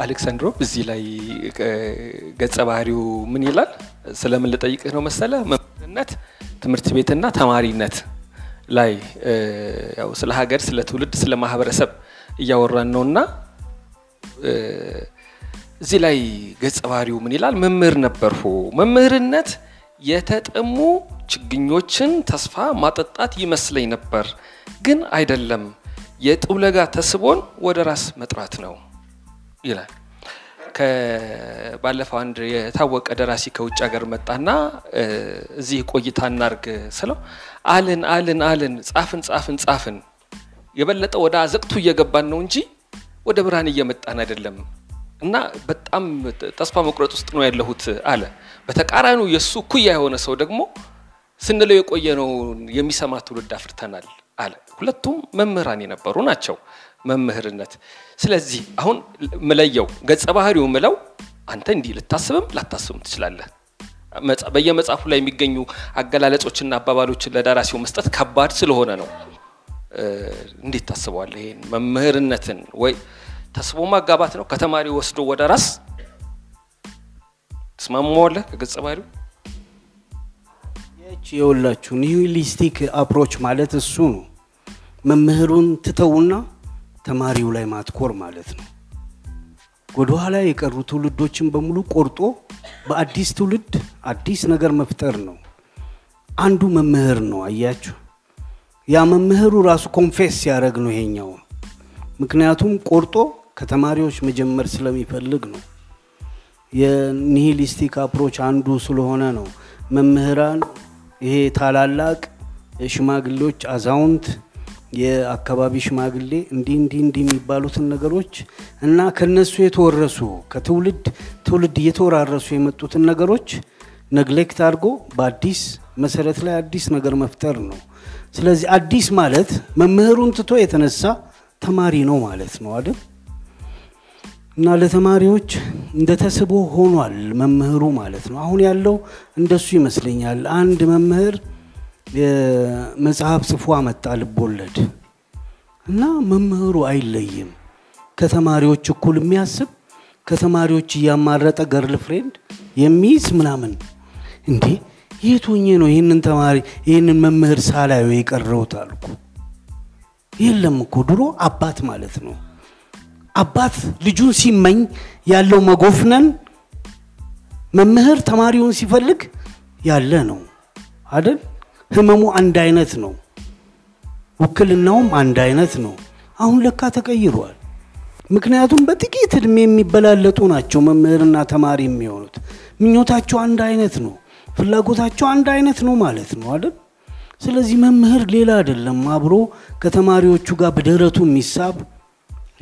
አሌክሳንድሮቭ እዚህ ላይ ገጸ ባህሪው ምን ይላል? ስለምን ልጠይቅህ ነው መሰለ መምህርነት ትምህርት ቤትና ተማሪነት ላይ ያው ስለ ሀገር፣ ስለ ትውልድ፣ ስለ ማህበረሰብ እያወራን ነውና እዚህ ላይ ገጸ ባህሪው ምን ይላል? መምህር ነበርሁ። መምህርነት የተጠሙ ችግኞችን ተስፋ ማጠጣት ይመስለኝ ነበር፣ ግን አይደለም። የጥውለጋ ተስቦን ወደ ራስ መጥራት ነው ይላል። ባለፈው አንድ የታወቀ ደራሲ ከውጭ ሀገር መጣና እዚህ ቆይታ እናርግ ስለው አልን አልን አልን ጻፍን ጻፍን ጻፍን የበለጠ ወደ አዘቅቱ እየገባን ነው እንጂ ወደ ብርሃን እየመጣን አይደለም እና በጣም ተስፋ መቁረጥ ውስጥ ነው ያለሁት አለ። በተቃራኒው የእሱ እኩያ የሆነ ሰው ደግሞ ስንለው የቆየ ነው የሚሰማ ትውልድ አፍርተናል አለ። ሁለቱም መምህራን የነበሩ ናቸው። መምህርነት ስለዚህ አሁን ምለየው ገጸ ባህሪው ምለው አንተ እንዲህ ልታስብም ላታስብም ትችላለህ። በየመጽሐፉ ላይ የሚገኙ አገላለጾችና አባባሎችን ለደራሲው መስጠት ከባድ ስለሆነ ነው። እንዴት ታስበዋለህ? ይሄን መምህርነትን ወይ ተስቦ ማጋባት ነው ከተማሪ ወስዶ ወደ ራስ ትስማማዋለህ? ከገጸ ባህሪው ይህች የወላችሁ nihilistic approach ማለት እሱ ነው። መምህሩን ትተውና ተማሪው ላይ ማትኮር ማለት ነው። ወደኋላ የቀሩ ትውልዶችን በሙሉ ቆርጦ በአዲስ ትውልድ አዲስ ነገር መፍጠር ነው። አንዱ መምህር ነው። አያችሁ፣ ያ መምህሩ ራሱ confess ሲያደርግ ነው ይሄኛው። ምክንያቱም ቆርጦ ከተማሪዎች መጀመር ስለሚፈልግ ነው። የ nihilistic approach አንዱ ስለሆነ ነው። መምህራን ይሄ ታላላቅ ሽማግሌዎች፣ አዛውንት የአካባቢ ሽማግሌ እንዲህ እንዲህ እንዲህ የሚባሉትን ነገሮች እና ከነሱ የተወረሱ ከትውልድ ትውልድ እየተወራረሱ የመጡትን ነገሮች neglect አድርጎ በአዲስ መሰረት ላይ አዲስ ነገር መፍጠር ነው። ስለዚህ አዲስ ማለት መምህሩን ትቶ የተነሳ ተማሪ ነው ማለት ነው አይደል? እና ለተማሪዎች እንደ ተስቦ ሆኗል መምህሩ ማለት ነው። አሁን ያለው እንደሱ ይመስለኛል። አንድ መምህር መጽሐፍ ጽፎ አመጣ ልቦለድ እና መምህሩ አይለይም። ከተማሪዎች እኩል የሚያስብ ከተማሪዎች እያማረጠ girlfriend የሚይዝ ምናምን። እንዴ የት ነው ይህንን ተማሪ ይህንን መምህር ሳላየው የቀረውት አልኩ። የለም እኮ ድሮ አባት ማለት ነው። አባት ልጁን ሲመኝ ያለው መጎፍነን መምህር ተማሪውን ሲፈልግ ያለ ነው አይደል? ህመሙ አንድ አይነት ነው። ውክልናውም አንድ አይነት ነው። አሁን ለካ ተቀይሯል። ምክንያቱም በጥቂት እድሜ የሚበላለጡ ናቸው መምህርና ተማሪ የሚሆኑት። ምኞታቸው አንድ አይነት ነው። ፍላጎታቸው አንድ አይነት ነው ማለት ነው አይደል? ስለዚህ መምህር ሌላ አይደለም። አብሮ ከተማሪዎቹ ጋር በደረቱ የሚሳብ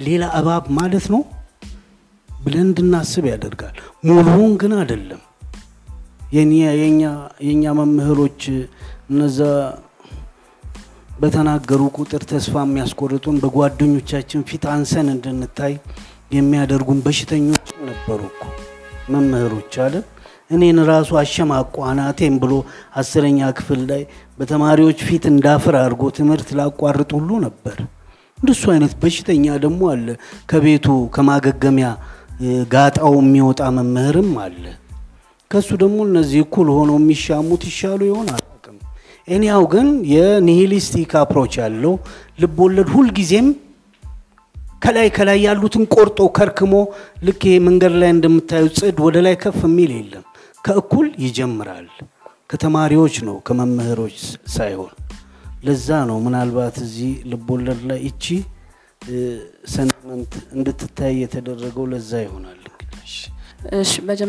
ሌላ እባብ ማለት ነው ብለን እንድናስብ ያደርጋል። ሙሉውን ግን አይደለም። የኛ መምህሮች እነዛ በተናገሩ ቁጥር ተስፋ የሚያስቆርጡን በጓደኞቻችን ፊት አንሰን እንድንታይ የሚያደርጉን በሽተኞች ነበሩ እኮ መምህሮች አለ። እኔን ራሱ አሸማቆ አናቴም ብሎ አስረኛ ክፍል ላይ በተማሪዎች ፊት እንዳፍር አድርጎ ትምህርት ላቋርጥ ሁሉ ነበር። እንደሱ አይነት በሽተኛ ደግሞ አለ። ከቤቱ ከማገገሚያ ጋጣው የሚወጣ መምህርም አለ። ከሱ ደግሞ እነዚህ እኩል ሆነው የሚሻሙት ይሻሉ አላውቅም። እኔያው ግን የ nihilistic approach ያለው ልቦለድ ሁልጊዜም ከላይ ከላይ ያሉትን ቆርጦ ከርክሞ ልክ ይሄ መንገድ ላይ እንደምታዩት ጽድ ወደ ላይ ከፍ የሚል የለም። ከእኩል ይጀምራል። ከተማሪዎች ነው ከመምህሮች ሳይሆን። ለዛ ነው ምናልባት እዚህ ልቦለድ ላይ እቺ sentiment እንድትታይ የተደረገው ለዛ ይሆናል።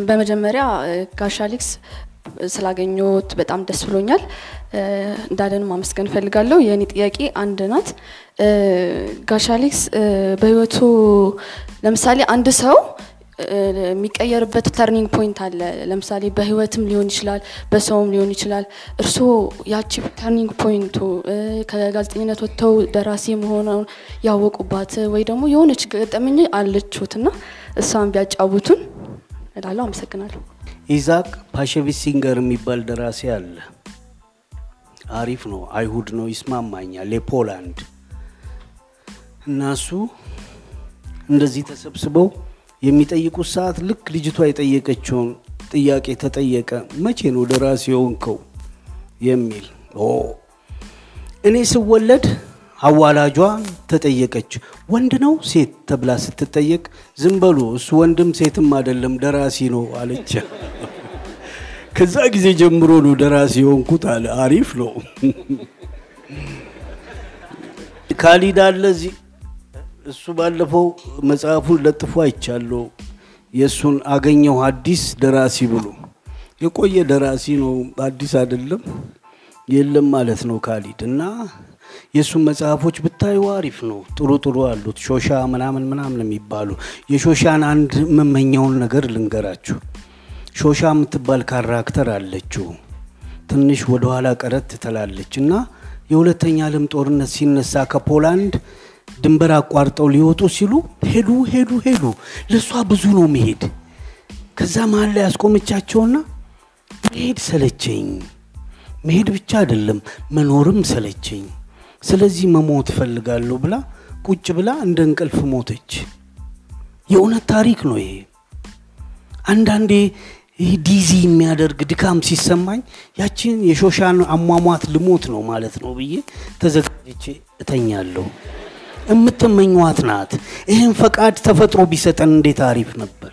በመጀመሪያ ጋሽ አሌክስ ስላገኘሁት በጣም ደስ ብሎኛል። እንዳለን ማመስገን እፈልጋለሁ። የእኔ ጥያቄ አንድ ናት። ጋሽ አሌክስ በህይወቱ ለምሳሌ አንድ ሰው የሚቀየርበት turning point አለ። ለምሳሌ በህይወትም ሊሆን ይችላል፣ በሰውም ሊሆን ይችላል። እርስዎ ያቺ turning point ኡ ከጋዜጠኝነት ወጥተው ደራሲ መሆኑን ያወቁባት ወይ ደግሞ የሆነች ገጠመኝ አለችሁት እና እሷን ቢያጫውቱን እላለሁ። አመሰግናለሁ። ኢዛቅ ፓሸቪች ሲንገር የሚባል ደራሲ አለ። አሪፍ ነው፣ አይሁድ ነው፣ ይስማማኛል። የፖላንድ እና እሱ እንደዚህ ተሰብስበው የሚጠይቁት ሰዓት ልክ ልጅቷ የጠየቀችውን ጥያቄ ተጠየቀ። መቼ ነው ደራሲ የሆንከው የሚል እኔ ስወለድ አዋላጇ ተጠየቀች። ወንድ ነው ሴት ተብላ ስትጠየቅ ዝም በሉ እሱ ወንድም ሴትም አይደለም ደራሲ ነው አለች። ከዛ ጊዜ ጀምሮ ነው ደራሲ የሆንኩት አለ። አሪፍ ነው። ካሊድ አለ እዚህ። እሱ ባለፈው መጽሐፉን ለጥፎ አይቻለሁ። የእሱን አገኘው አዲስ ደራሲ ብሎ የቆየ ደራሲ ነው፣ አዲስ አይደለም። የለም ማለት ነው ካሊድ እና የእሱን መጽሐፎች ብታዩ አሪፍ ነው። ጥሩ ጥሩ አሉት። ሾሻ ምናምን ምናምን የሚባሉ የሾሻን አንድ የምመኘውን ነገር ልንገራችሁ። ሾሻ የምትባል ካራክተር አለችው። ትንሽ ወደኋላ ቀረት ትላለች እና የሁለተኛ ዓለም ጦርነት ሲነሳ ከፖላንድ ድንበር አቋርጠው ሊወጡ ሲሉ ሄዱ ሄዱ ሄዱ። ለእሷ ብዙ ነው መሄድ። ከዛ መሀል ላይ ያስቆመቻቸውና መሄድ ሰለቸኝ፣ መሄድ ብቻ አይደለም መኖርም ሰለቸኝ፣ ስለዚህ መሞት እፈልጋለሁ ብላ ቁጭ ብላ እንደ እንቅልፍ ሞተች። የእውነት ታሪክ ነው ይሄ። አንዳንዴ ይህ ዲዚ የሚያደርግ ድካም ሲሰማኝ ያችን የሾሻን አሟሟት ልሞት ነው ማለት ነው ብዬ ተዘጋጅቼ እተኛለሁ። የምትመኟት ናት። ይህን ፈቃድ ተፈጥሮ ቢሰጠን እንዴት አሪፍ ነበር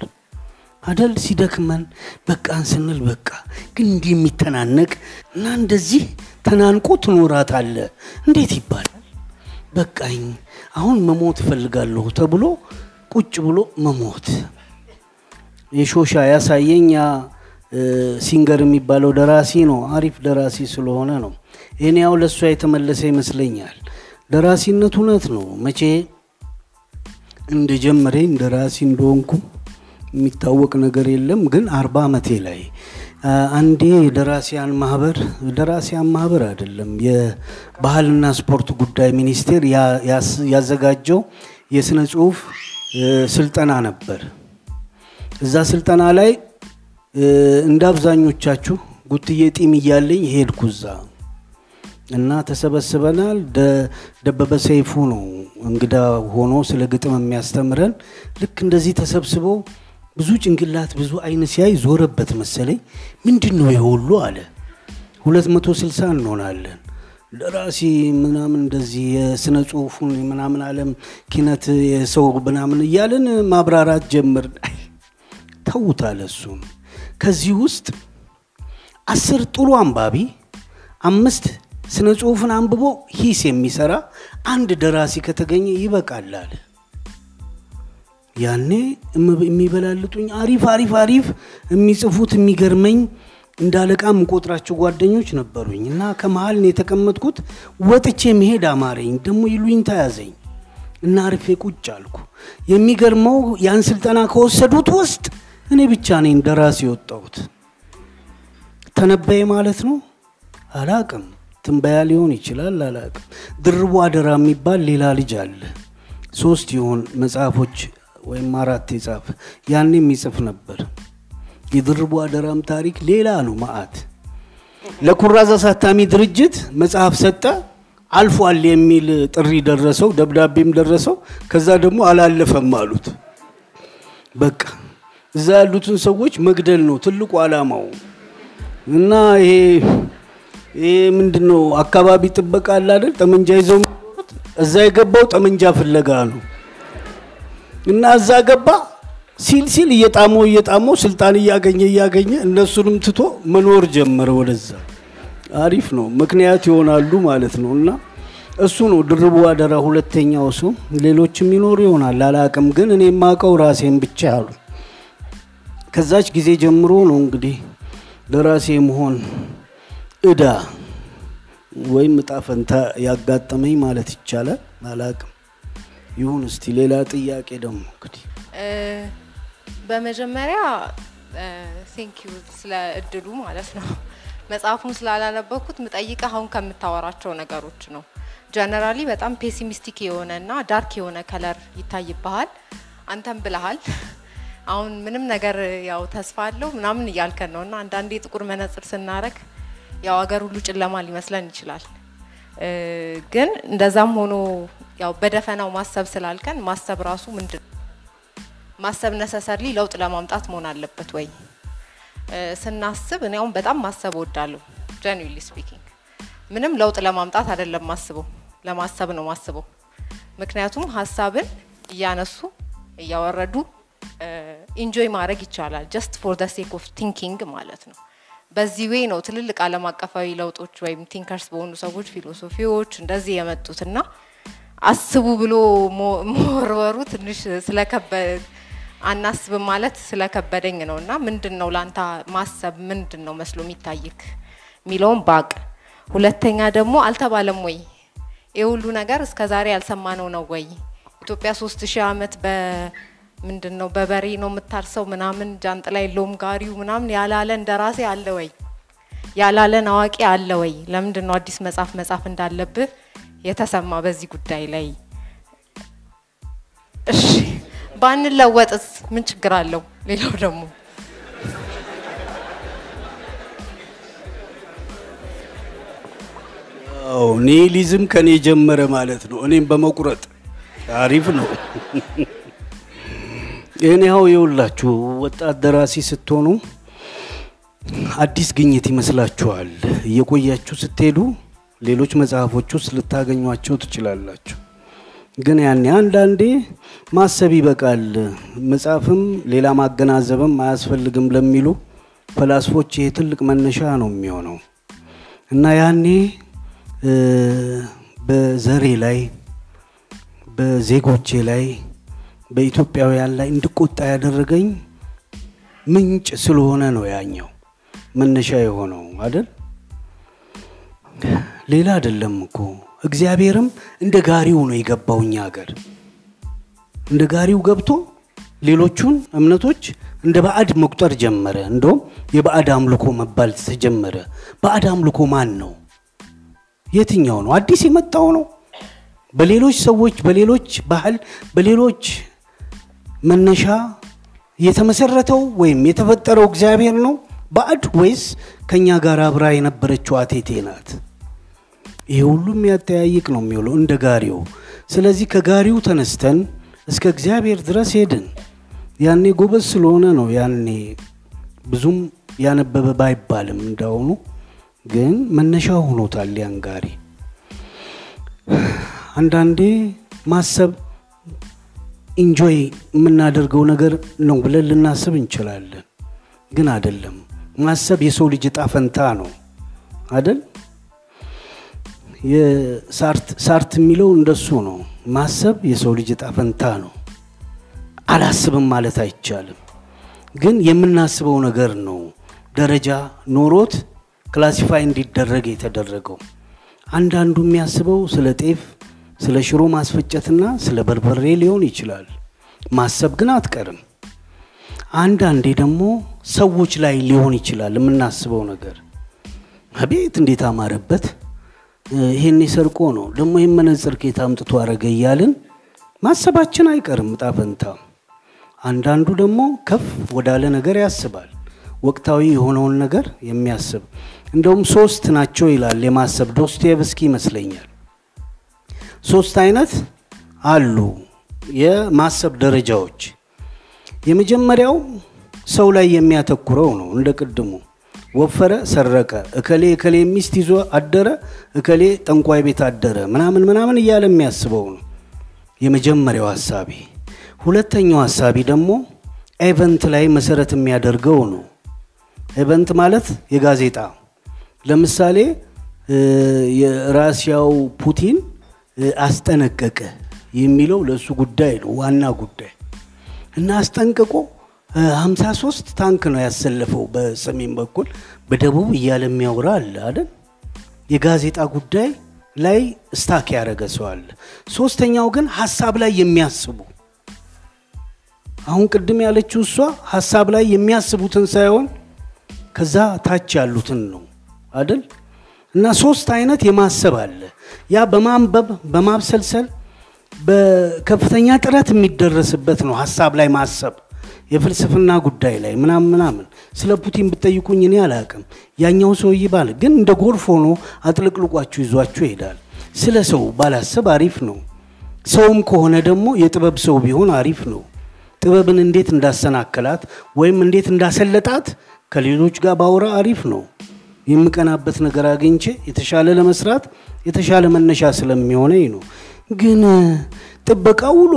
አደል? ሲደክመን በቃን ስንል በቃ ግን እንዲህ የሚተናነቅ እና እንደዚህ ተናንቆ ትኖራት አለ እንዴት ይባላል? በቃኝ አሁን መሞት እፈልጋለሁ ተብሎ ቁጭ ብሎ መሞት የሾሻ ያሳየኝ ያ ሲንገር የሚባለው ደራሲ ነው። አሪፍ ደራሲ ስለሆነ ነው። ይህን ያው ለእሷ የተመለሰ ይመስለኛል። ደራሲነት እውነት ነው። መቼ እንደጀመረኝ ደራሲ እንደሆንኩ የሚታወቅ ነገር የለም። ግን አርባ ዓመቴ ላይ አንዴ የደራሲያን ማህበር ደራሲያን ማህበር አይደለም የባህልና ስፖርት ጉዳይ ሚኒስቴር ያዘጋጀው የስነ ጽሁፍ ስልጠና ነበር። እዛ ስልጠና ላይ እንደ አብዛኞቻችሁ ጉትዬ ጢም እያለኝ ሄድኩ እዛ እና ተሰበስበናል። ደበበ ሰይፉ ነው እንግዳ ሆኖ ስለ ግጥም የሚያስተምረን። ልክ እንደዚህ ተሰብስበው ብዙ ጭንቅላት ብዙ አይን ሲያይ ዞረበት መሰለኝ። ምንድን ነው የሁሉ አለ። ሁለት መቶ ስልሳ እንሆናለን ደራሲ ምናምን እንደዚህ የስነ ጽሁፉን ምናምን አለም ኪነት የሰው ምናምን እያልን ማብራራት ጀምር ተውታለ እሱን ከዚህ ውስጥ አስር ጥሩ አንባቢ አምስት ስነ ጽሁፍን አንብቦ ሂስ የሚሰራ አንድ ደራሲ ከተገኘ ይበቃል አለ። ያኔ የሚበላልጡኝ አሪፍ አሪፍ አሪፍ የሚጽፉት የሚገርመኝ እንደ አለቃ የምቆጥራቸው ጓደኞች ነበሩኝ እና ከመሀል ነው የተቀመጥኩት። ወጥቼ መሄድ አማረኝ፣ ደግሞ ይሉኝታ ያዘኝ እና አርፌ ቁጭ አልኩ። የሚገርመው ያን ስልጠና ከወሰዱት ውስጥ እኔ ብቻ ነኝ ደራሲ የወጣሁት። ተነበየ ማለት ነው አላቅም። ትንበያ ሊሆን ይችላል አላቅም። ድርቡ አደራ የሚባል ሌላ ልጅ አለ። ሶስት የሆን መጽሐፎች ወይም አራት የጻፈ ያኔ የሚጽፍ ነበር። የድርቡ አደራም ታሪክ ሌላ ነው። መዓት ለኩራዝ አሳታሚ ድርጅት መጽሐፍ ሰጠ። አልፏል የሚል ጥሪ ደረሰው፣ ደብዳቤም ደረሰው። ከዛ ደግሞ አላለፈም አሉት። በቃ እዛ ያሉትን ሰዎች መግደል ነው ትልቁ ዓላማው። እና ይሄ ይሄ ምንድን ነው አካባቢ ጥበቃ አለ አይደል? ጠመንጃ ይዘው እዛ የገባው ጠመንጃ ፍለጋ ነው። እና እዛ ገባ ሲል ሲል እየጣመው እየጣመው ስልጣን እያገኘ እያገኘ እነሱንም ትቶ መኖር ጀመረ ወደዛ። አሪፍ ነው፣ ምክንያት ይሆናሉ ማለት ነው። እና እሱ ነው ድርቡ አደራ ሁለተኛው ሰው። ሌሎችም ይኖሩ ይሆናል አላቅም፣ ግን እኔ የማውቀው ራሴን ብቻ አሉ። ከዛች ጊዜ ጀምሮ ነው እንግዲህ ደራሲ መሆን እዳ ወይም እጣ ፈንታ ያጋጠመኝ ማለት ይቻላል። አላቅም ይሁን። እስቲ ሌላ ጥያቄ ደግሞ እንግዲህ በመጀመሪያ thank you ስለ እድሉ ማለት ነው። መጽሐፉን ስላላነበብኩት ምጠይቀህ አሁን ከምታወራቸው ነገሮች ነው። generally በጣም pessimistic የሆነ እና dark የሆነ color ይታይብሃል። አንተም ብለሃል አሁን ምንም ነገር ያው ተስፋ አለው ምናምን እያልከን ነው እና አንዳንዴ ጥቁር መነጽር ስናረግ ያው ሀገር ሁሉ ጨለማ ሊመስለን ይችላል። ግን እንደዛም ሆኖ ያው በደፈናው ማሰብ ስላልከን ማሰብ ራሱ ምንድን ማሰብ necessarily ለውጥ ለማምጣት መሆን አለበት ወይ ስናስብ እኔ አሁን በጣም ማሰብ እወዳለሁ። genuinely speaking ምንም ለውጥ ለማምጣት አይደለም ማስበው፣ ለማሰብ ነው ማስበው። ምክንያቱም ሀሳብን እያነሱ እያወረዱ enjoy ማድረግ ይቻላል። just for the sake of thinking ማለት ነው። በዚህ way ነው ትልልቅ ዓለም አቀፋዊ ለውጦች ወይም thinkers በሆኑ ሰዎች philosophy ዎች እንደዚህ የመጡት እና አስቡ ብሎ መወርወሩ ትንሽ ስለከበደ አናስብም ማለት ስለከበደኝ ነው እና ምንድን ነው ለአንተ ማሰብ ምንድን ነው መስሎ የሚታይክ የሚለውን ባቅ። ሁለተኛ ደግሞ አልተባለም ወይ ሁሉ ነገር እስከ ዛሬ ያልሰማነው ነው ወይ? ኢትዮጵያ ሶስት ሺህ ዓመት በምንድን ነው በበሬ ነው የምታርሰው ምናምን ጃንጥላ የለውም ጋሪው ምናምን ያላለ እንደራሴ አለ ወይ? ያላለን አዋቂ አለ ወይ? ለምንድን ነው አዲስ መጽሐፍ መጻፍ እንዳለብህ የተሰማ በዚህ ጉዳይ ላይ? እሺ ባንለወጥስ ምን ችግር አለው? ሌላው ደግሞ ኒሂሊዝም ከኔ ጀመረ ማለት ነው። እኔም በመቁረጥ አሪፍ ነው። እኔ ያው የውላችሁ ወጣት ደራሲ ስትሆኑ አዲስ ግኝት ይመስላችኋል። እየቆያችሁ ስትሄዱ ሌሎች መጽሐፎች ውስጥ ልታገኟቸው ትችላላችሁ። ግን ያኔ አንዳንዴ ማሰብ ይበቃል፣ መጽሐፍም ሌላ ማገናዘብም አያስፈልግም ለሚሉ ፈላስፎች ይሄ ትልቅ መነሻ ነው የሚሆነው እና ያኔ በዘሬ ላይ በዜጎቼ ላይ በኢትዮጵያውያን ላይ እንድቆጣ ያደረገኝ ምንጭ ስለሆነ ነው ያኛው መነሻ የሆነው አይደል? ሌላ አይደለም እኮ እግዚአብሔርም እንደ ጋሪው ነው የገባው ሀገር እንደ ጋሪው ገብቶ ሌሎቹን እምነቶች እንደ ባዕድ መቁጠር ጀመረ። እንደውም የባዕድ አምልኮ መባል ተጀመረ። ባዕድ አምልኮ ማን ነው? የትኛው ነው? አዲስ የመጣው ነው? በሌሎች ሰዎች፣ በሌሎች ባህል፣ በሌሎች መነሻ የተመሰረተው ወይም የተፈጠረው እግዚአብሔር ነው ባዕድ ወይስ ከኛ ጋር አብራ የነበረችው አቴቴ ናት? ይሄ ሁሉም ያጠያይቅ ነው የሚውለው እንደ ጋሪው። ስለዚህ ከጋሪው ተነስተን እስከ እግዚአብሔር ድረስ ሄድን። ያኔ ጎበዝ ስለሆነ ነው ያኔ ብዙም ያነበበ ባይባልም እንዳሁኑ ግን መነሻ ሆኖታል ያን ጋሪ። አንዳንዴ ማሰብ enjoy የምናደርገው ነገር ነው ብለን ልናስብ እንችላለን፣ ግን አይደለም። ማሰብ የሰው ልጅ እጣ ፈንታ ነው? የሳርት ሳርት የሚለው እንደሱ ነው። ማሰብ የሰው ልጅ እጣ ፈንታ ነው። አላስብም ማለት አይቻልም፣ ግን የምናስበው ነገር ነው ደረጃ ኖሮት classify እንዲደረግ የተደረገው። አንዳንዱ የሚያስበው ስለ ጤፍ፣ ስለ ሽሮ ማስፈጨትና ስለ በርበሬ ሊሆን ይችላል። ማሰብ ግን አትቀርም። አንዳንዴ ደግሞ ሰዎች ላይ ሊሆን ይችላል የምናስበው ነገር። አቤት እንዴት አማረበት፣ ይሄን ሰርቆ ነው ደግሞ ይህን መነጽር ከየት አምጥቶ አረገ እያልን ማሰባችን አይቀርም እጣ አንዳንዱ ደግሞ ከፍ ወዳለ ነገር ያስባል፣ ወቅታዊ የሆነውን ነገር የሚያስብ እንደውም ሶስት ናቸው ይላል የማሰብ ዶስቶየቭስኪ ይመስለኛል። ሶስት አይነት አሉ የማሰብ ደረጃዎች። የመጀመሪያው ሰው ላይ የሚያተኩረው ነው። እንደ ቅድሙ ወፈረ፣ ሰረቀ፣ እከሌ እከሌ ሚስት ይዞ አደረ፣ እከሌ ጠንቋይ ቤት አደረ፣ ምናምን ምናምን እያለ የሚያስበው ነው የመጀመሪያው ሀሳቢ። ሁለተኛው ሀሳቢ ደግሞ event ላይ መሰረት የሚያደርገው ነው። event ማለት የጋዜጣ ለምሳሌ የራሽያው ፑቲን አስጠነቀቀ የሚለው ለእሱ ጉዳይ ነው ዋና ጉዳይ እና አስጠንቅቆ 53 ታንክ ነው ያሰለፈው በሰሜን በኩል በደቡብ እያለ የሚያወራ አለ አይደል? የጋዜጣ ጉዳይ ላይ stuck ያደረገ ሰው አለ። ሶስተኛው ግን ሀሳብ ላይ የሚያስቡ አሁን ቅድም ያለችው እሷ ሀሳብ ላይ የሚያስቡትን ሳይሆን ከዛ ታች ያሉትን ነው አይደል? እና ሶስት አይነት የማሰብ አለ። ያ በማንበብ በማብሰልሰል በከፍተኛ ጥረት የሚደረስበት ነው። ሀሳብ ላይ ማሰብ የፍልስፍና ጉዳይ ላይ ምናምን ምናምን። ስለ ፑቲን ብጠይቁኝ እኔ አላቅም። ያኛው ሰውዬ ባለ ግን እንደ ጎርፍ ሆኖ አጥልቅልቋችሁ ይዟችሁ ይሄዳል። ስለ ሰው ባላሰብ አሪፍ ነው። ሰውም ከሆነ ደግሞ የጥበብ ሰው ቢሆን አሪፍ ነው። ጥበብን እንዴት እንዳሰናከላት ወይም እንዴት እንዳሰለጣት ከሌሎች ጋር ባወራ አሪፍ ነው። የምቀናበት ነገር አግኝቼ የተሻለ ለመስራት የተሻለ መነሻ ስለሚሆነኝ ነው። ግን ጥበቃ ውሎ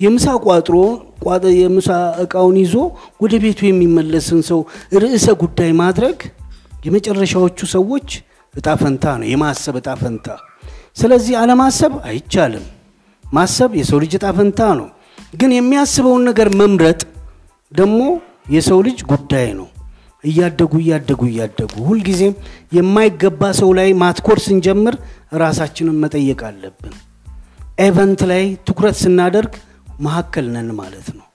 የምሳ ቋጥሮ ቋጥ- የምሳ እቃውን ይዞ ወደ ቤቱ የሚመለስን ሰው ርዕሰ ጉዳይ ማድረግ የመጨረሻዎቹ ሰዎች እጣ ፈንታ ነው፣ የማሰብ እጣ ፈንታ። ስለዚህ አለማሰብ አይቻልም። ማሰብ የሰው ልጅ እጣ ፈንታ ነው። ግን የሚያስበውን ነገር መምረጥ ደግሞ የሰው ልጅ ጉዳይ ነው። እያደጉ እያደጉ እያደጉ ሁልጊዜም የማይገባ ሰው ላይ ማትኮር ስንጀምር ራሳችንን መጠየቅ አለብን። event ላይ ትኩረት ስናደርግ መሀከል ነን ማለት ነው።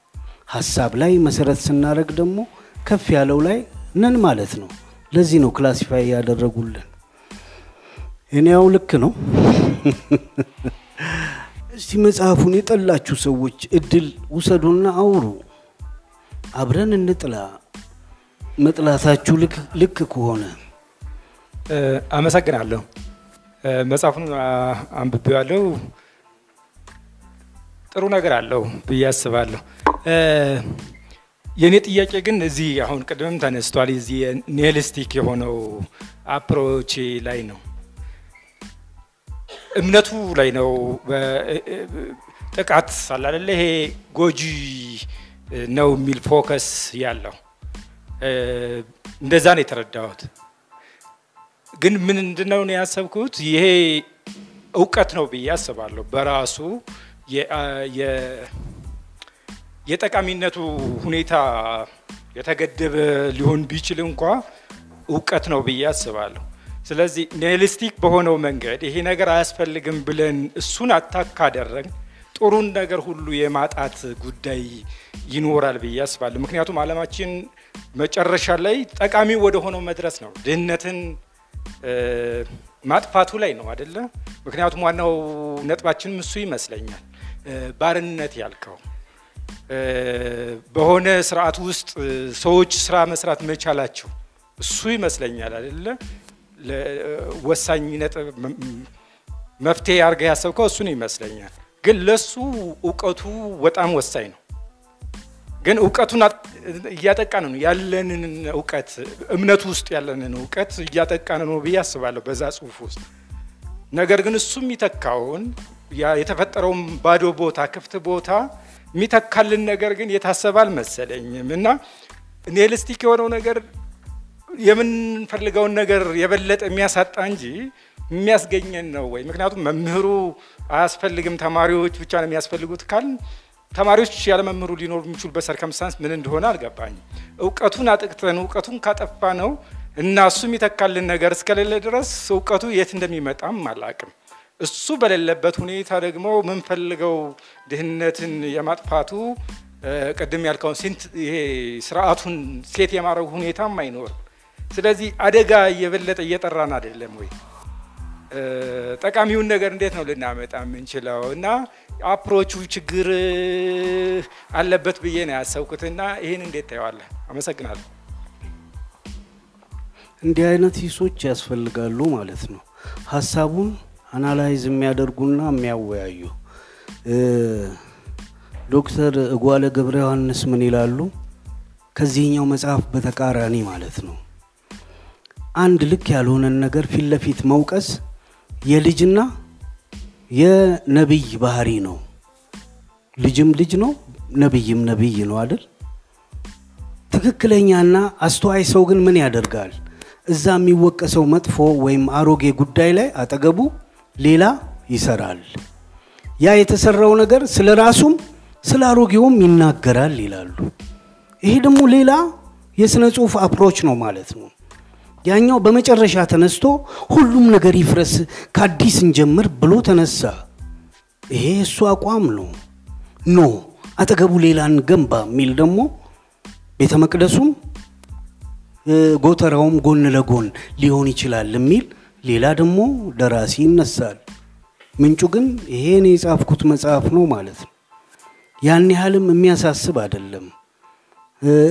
ሀሳብ ላይ መሰረት ስናደርግ ደግሞ ከፍ ያለው ላይ ነን ማለት ነው። ለዚህ ነው ክላሲፋይ ያደረጉልን። እኔ ያው ልክ ነው። እስቲ መጽሐፉን የጠላችሁ ሰዎች እድል ውሰዱና አውሩ፣ አብረን እንጥላ። መጥላታችሁ ልክ- ከሆነ አመሰግናለሁ። መጽሐፉን አንብቤዋለሁ። ጥሩ ነገር አለው ብዬ አስባለሁ። የእኔ ጥያቄ ግን እዚህ አሁን ቅድምም ተነስቷል። እዚህ nihilistic የሆነው approach ላይ ነው፣ እምነቱ ላይ ነው። ጥቃት አይደለ? ይሄ ጎጂ ነው የሚል focus ያለው እንደዛ ነው የተረዳሁት። ግን ምን ነው ያሰብኩት ይሄ እውቀት ነው ብዬ አስባለሁ። በራሱ የጠቃሚነቱ ሁኔታ የተገደበ ሊሆን ቢችል እንኳ እውቀት ነው ብዬ አስባለሁ። ስለዚህ nihilistic በሆነው መንገድ ይሄ ነገር አያስፈልግም ብለን እሱን attack ጥሩን ነገር ሁሉ የማጣት ጉዳይ ይኖራል ብዬ አስባለሁ። ምክንያቱም ዓለማችን መጨረሻ ላይ ጠቃሚ ወደ ሆነው መድረስ ነው ድህነትን ማጥፋቱ ላይ ነው አደለ? ምክንያቱም ዋናው ነጥባችንም እሱ ይመስለኛል። ባርነት ያልከው በሆነ ስርዓት ውስጥ ሰዎች ስራ መስራት መቻላቸው እሱ ይመስለኛል አደለ? ወሳኝ ነጥብ መፍትሄ አድርገህ ያሰብከው እሱን ይመስለኛል። ግን ለሱ እውቀቱ በጣም ወሳኝ ነው። ግን እውቀቱን እያጠቃን ነው ያለንን እውቀት እምነቱ ውስጥ ያለንን እውቀት እያጠቃን ነው ብዬ አስባለሁ በዛ ጽሁፍ ውስጥ። ነገር ግን እሱ የሚተካውን የተፈጠረውን ባዶ ቦታ ክፍት ቦታ የሚተካልን ነገር ግን የታሰበ አልመሰለኝም እና ኒሂሊስቲክ የሆነው ነገር የምንፈልገውን ነገር የበለጠ የሚያሳጣ እንጂ የሚያስገኘን ነው ወይ? ምክንያቱም መምህሩ አያስፈልግም ተማሪዎች ብቻ ነው የሚያስፈልጉት ካል ተማሪዎች ያለ መምህሩ ሊኖሩ የሚችሉበት ሰርከምስታንስ ምን እንደሆነ አልገባኝም። እውቀቱን አጥቅተን እውቀቱን ካጠፋ ነው እና እሱ የሚተካልን ነገር እስከሌለ ድረስ እውቀቱ የት እንደሚመጣም አላቅም። እሱ በሌለበት ሁኔታ ደግሞ የምንፈልገው ድህነትን የማጥፋቱ ቅድም ያልከውን ይሄ ስርዓቱን ሴት የማድረጉ ሁኔታም አይኖርም። ስለዚህ አደጋ እየበለጠ እየጠራን አይደለም ወይ? ጠቃሚውን ነገር እንዴት ነው ልናመጣ የምንችለው? እና approach ኡ ችግር አለበት ብዬ ነው ያሰብኩት። እና ይህን እንዴት ታየዋለህ? አመሰግናለሁ። እንዲህ አይነት ሂሶች ያስፈልጋሉ ማለት ነው። ሀሳቡን analyze የሚያደርጉና የሚያወያዩ ዶክተር እጓለ ገብረ ዮሐንስ ምን ይላሉ? ከዚህኛው መጽሐፍ በተቃራኒ ማለት ነው። አንድ ልክ ያልሆነን ነገር ፊት ለፊት መውቀስ የልጅና የነቢይ ባህሪ ነው። ልጅም ልጅ ነው፣ ነቢይም ነቢይ ነው አይደል? ትክክለኛና አስተዋይ ሰው ግን ምን ያደርጋል? እዛ የሚወቀሰው መጥፎ ወይም አሮጌ ጉዳይ ላይ አጠገቡ ሌላ ይሰራል። ያ የተሰራው ነገር ስለ ራሱም ስለ አሮጌውም ይናገራል ይላሉ። ይሄ ደግሞ ሌላ የሥነ ጽሑፍ approach ነው ማለት ነው። ያኛው በመጨረሻ ተነስቶ ሁሉም ነገር ይፍረስ ከአዲስ እንጀምር ብሎ ተነሳ። ይሄ እሱ አቋም ነው። no አጠገቡ ሌላ እንገንባ የሚል ደግሞ ቤተ መቅደሱም ጎተራውም ጎን ለጎን ሊሆን ይችላል የሚል ሌላ ደግሞ ደራሲ ይነሳል። ምንጩ ግን ይሄ የጻፍኩት መጽሐፍ ነው ማለት ነው። ያን ያህልም የሚያሳስብ አይደለም።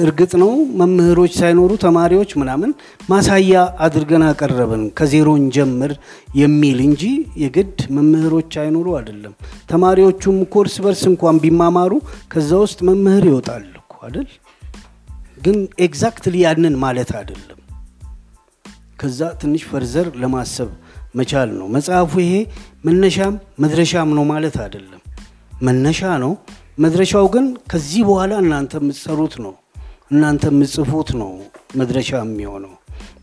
እርግጥ ነው መምህሮች ሳይኖሩ ተማሪዎች ምናምን ማሳያ አድርገን አቀረብን ከዜሮ እንጀምር የሚል እንጂ የግድ መምህሮች አይኖሩ አይደለም። ተማሪዎቹም እኮ እርስ በርስ እንኳን ቢማማሩ ከዛ ውስጥ መምህር ይወጣል እኮ አይደል? ግን exactly ያንን ማለት አይደለም። ከዛ ትንሽ further ለማሰብ መቻል ነው። መጽሐፉ ይሄ መነሻም መድረሻም ነው ማለት አይደለም። መነሻ ነው። መድረሻው ግን ከዚህ በኋላ እናንተ የምትሰሩት ነው፣ እናንተ የምትጽፉት ነው መድረሻ የሚሆነው።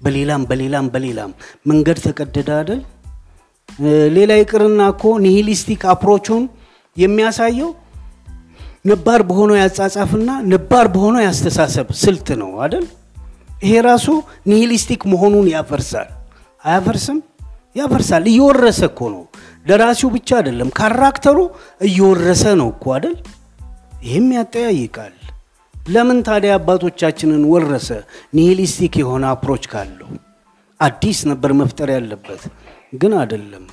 በሌላም በሌላም በሌላም መንገድ ተቀደደ አይደል? ሌላ ይቅርና እኮ nihilistic approach ኡን የሚያሳየው ነባር በሆነው ያጻጻፍና ነባር በሆነው ያስተሳሰብ ስልት ነው አይደል? ይሄ ራሱ nihilistic መሆኑን ያፈርሳል። አያፈርስም? ያፈርሳል። እየወረሰ እኮ ነው። ደራሲው ብቻ አይደለም፣ character ኡ እየወረሰ ነው እኮ አይደል? ይህም ያጠያይቃል። ለምን ታዲያ አባቶቻችንን ወረሰ? nihilistic የሆነ approach ካለው አዲስ ነበር መፍጠር ያለበት፣ ግን አይደለም።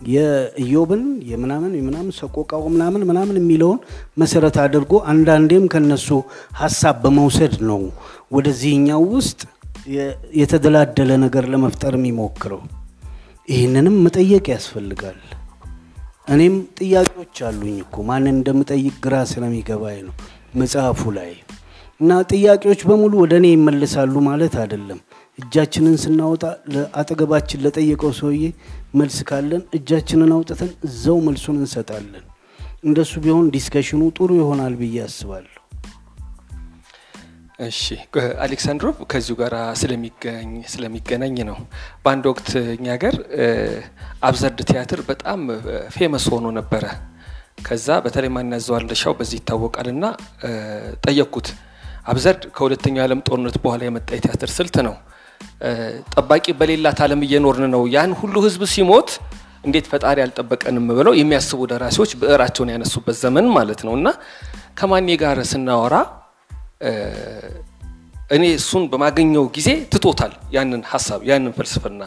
የኢዮብን የምናምን የምናምን ሰቆቃው ምናምን ምናምን የሚለውን መሰረት አድርጎ አንዳንዴም ከነሱ ሀሳብ በመውሰድ ነው ወደዚህኛው ውስጥ የተደላደለ ነገር ለመፍጠር የሚሞክረው። ይህንንም መጠየቅ ያስፈልጋል። እኔም ጥያቄዎች አሉኝ እኮ ማንን እንደምጠይቅ ግራ ስለሚገባኝ ነው መጽሐፉ ላይ እና ጥያቄዎች በሙሉ ወደ እኔ ይመልሳሉ ማለት አይደለም። እጃችንን ስናወጣ ለአጠገባችን ለጠየቀው ሰውዬ መልስ ካለን እጃችንን አውጥተን እዛው መልሱን እንሰጣለን። እንደሱ ቢሆን ዲስከሽኑ ጥሩ ይሆናል ብዬ አስባለሁ። እሺ አሌክሳንድሮቭ ከዚሁ ጋር ስለሚገኝ ስለሚገናኝ ነው። በአንድ ወቅት እኛ ሀገር absurd ቲያትር በጣም famous ሆኖ ነበረ። ከዛ በተለይ ማንያዘዋል እንደሻው በዚህ ይታወቃል። እና ጠየቅኩት። absurd ከሁለተኛው የዓለም ጦርነት በኋላ የመጣ የቲያትር ስልት ነው። ጠባቂ በሌላት ዓለም እየኖርን ነው። ያን ሁሉ ሕዝብ ሲሞት እንዴት ፈጣሪ አልጠበቀንም ብለው የሚያስቡ ደራሲዎች ብዕራቸውን ያነሱበት ዘመን ማለት ነው እና ከማኔ ጋር ስናወራ እኔ እሱን በማገኘው ጊዜ ትቶታል ያንን ሀሳብ ያንን ፍልስፍና።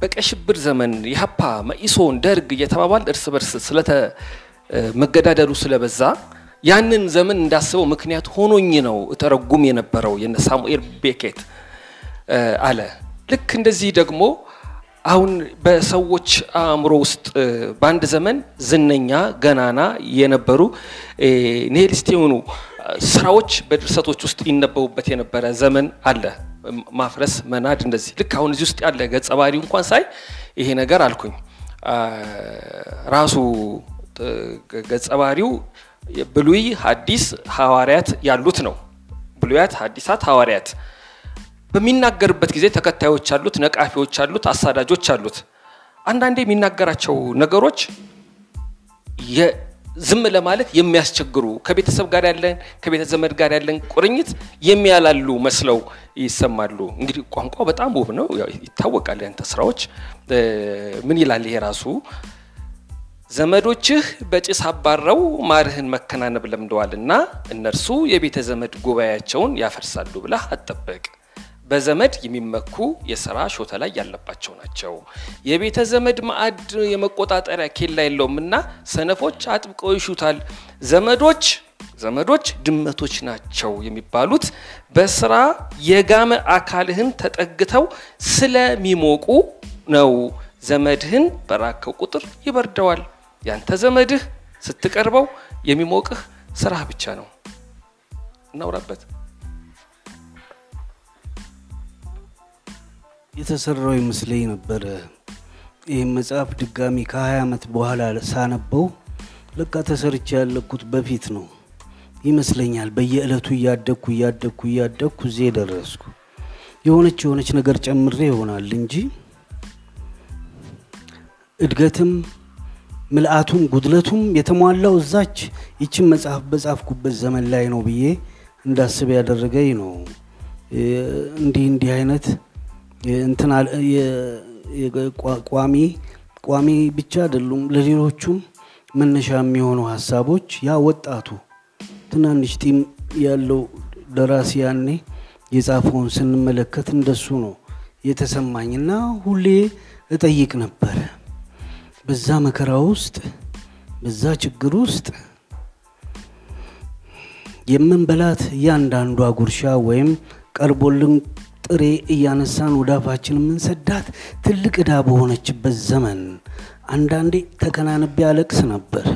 በቀይ ሽብር ዘመን የሀፓ መኢሶን፣ ደርግ እየተባባል እርስ በርስ ስለተ መገዳደሉ ስለበዛ ያንን ዘመን እንዳስበው ምክንያት ሆኖኝ ነው እተረጉም የነበረው የነ ሳሙኤል ቤኬት አለ። ልክ እንደዚህ ደግሞ አሁን በሰዎች አእምሮ ውስጥ በአንድ ዘመን ዝነኛ ገናና የነበሩ ኒሂሊስት የሆኑ ስራዎች በድርሰቶች ውስጥ ይነበቡበት የነበረ ዘመን አለ። ማፍረስ፣ መናድ እንደዚህ ልክ አሁን እዚህ ውስጥ ያለ ገጸ ባህሪው እንኳን ሳይ ይሄ ነገር አልኩኝ። ራሱ ገጸ ባህሪው ብሉይ፣ ሐዲስ፣ ሐዋርያት ያሉት ነው። ብሉያት፣ ሐዲሳት፣ ሐዋርያት በሚናገርበት ጊዜ ተከታዮች አሉት፣ ነቃፊዎች አሉት፣ አሳዳጆች አሉት። አንዳንዴ የሚናገራቸው ነገሮች ዝም ለማለት የሚያስቸግሩ ከቤተሰብ ጋር ያለን ከቤተ ጋር ያለን ቁርኝት የሚያላሉ መስለው ይሰማሉ። እንግዲህ ቋንቋው በጣም ውብ ነው፣ ይታወቃል። ያንተ ስራዎች ምን ይላል? ይሄ ራሱ ዘመዶችህ በጭስ አባረው ማርህን መከናነብ ለምደዋልና እነርሱ የቤተ ዘመድ ጉባኤያቸውን ያፈርሳሉ ብለህ አትጠብቅ። በዘመድ የሚመኩ የስራ ሾተ ላይ ያለባቸው ናቸው። የቤተ ዘመድ ማዕድ የመቆጣጠሪያ ኬላ የለውምና ሰነፎች አጥብቀው ይሹታል። ዘመዶች ዘመዶች ድመቶች ናቸው የሚባሉት በስራ የጋመ አካልህን ተጠግተው ስለሚሞቁ ነው። ዘመድህን በራከው ቁጥር ይበርደዋል። ያንተ ዘመድህ ስትቀርበው የሚሞቅህ ስራህ ብቻ ነው። እናውራበት። የተሰራው ይመስለኝ ነበረ። ይህም መጽሐፍ ድጋሚ ከ20 ዓመት በኋላ ሳነበው ለካ ተሰርቼ ያለኩት በፊት ነው ይመስለኛል። በየዕለቱ እያደግኩ እያደግኩ እያደግኩ እዚህ የደረስኩ የሆነች የሆነች ነገር ጨምሬ ይሆናል እንጂ እድገትም ምልአቱም ጉድለቱም የተሟላው እዛች ይችን መጽሐፍ በጻፍኩበት ዘመን ላይ ነው ብዬ እንዳስብ ያደረገኝ ነው። እንዲህ እንዲህ አይነት እንትና ቋሚ ቋሚ ብቻ አይደሉም። ለሌሎቹም መነሻ የሚሆኑ ሀሳቦች ያ ወጣቱ ትናንሽ ጢም ያለው ደራሲ ያኔ የጻፈውን ስንመለከት እንደሱ ነው የተሰማኝ እና ሁሌ እጠይቅ ነበረ በዛ መከራ ውስጥ በዛ ችግር ውስጥ የምንበላት እያንዳንዷ ጉርሻ ወይም ቀርቦልን ጥሬ እያነሳን ወደ አፋችን የምንሰዳት ትልቅ ዕዳ በሆነችበት ዘመን አንዳንዴ ተከናንቤ አለቅስ ነበር።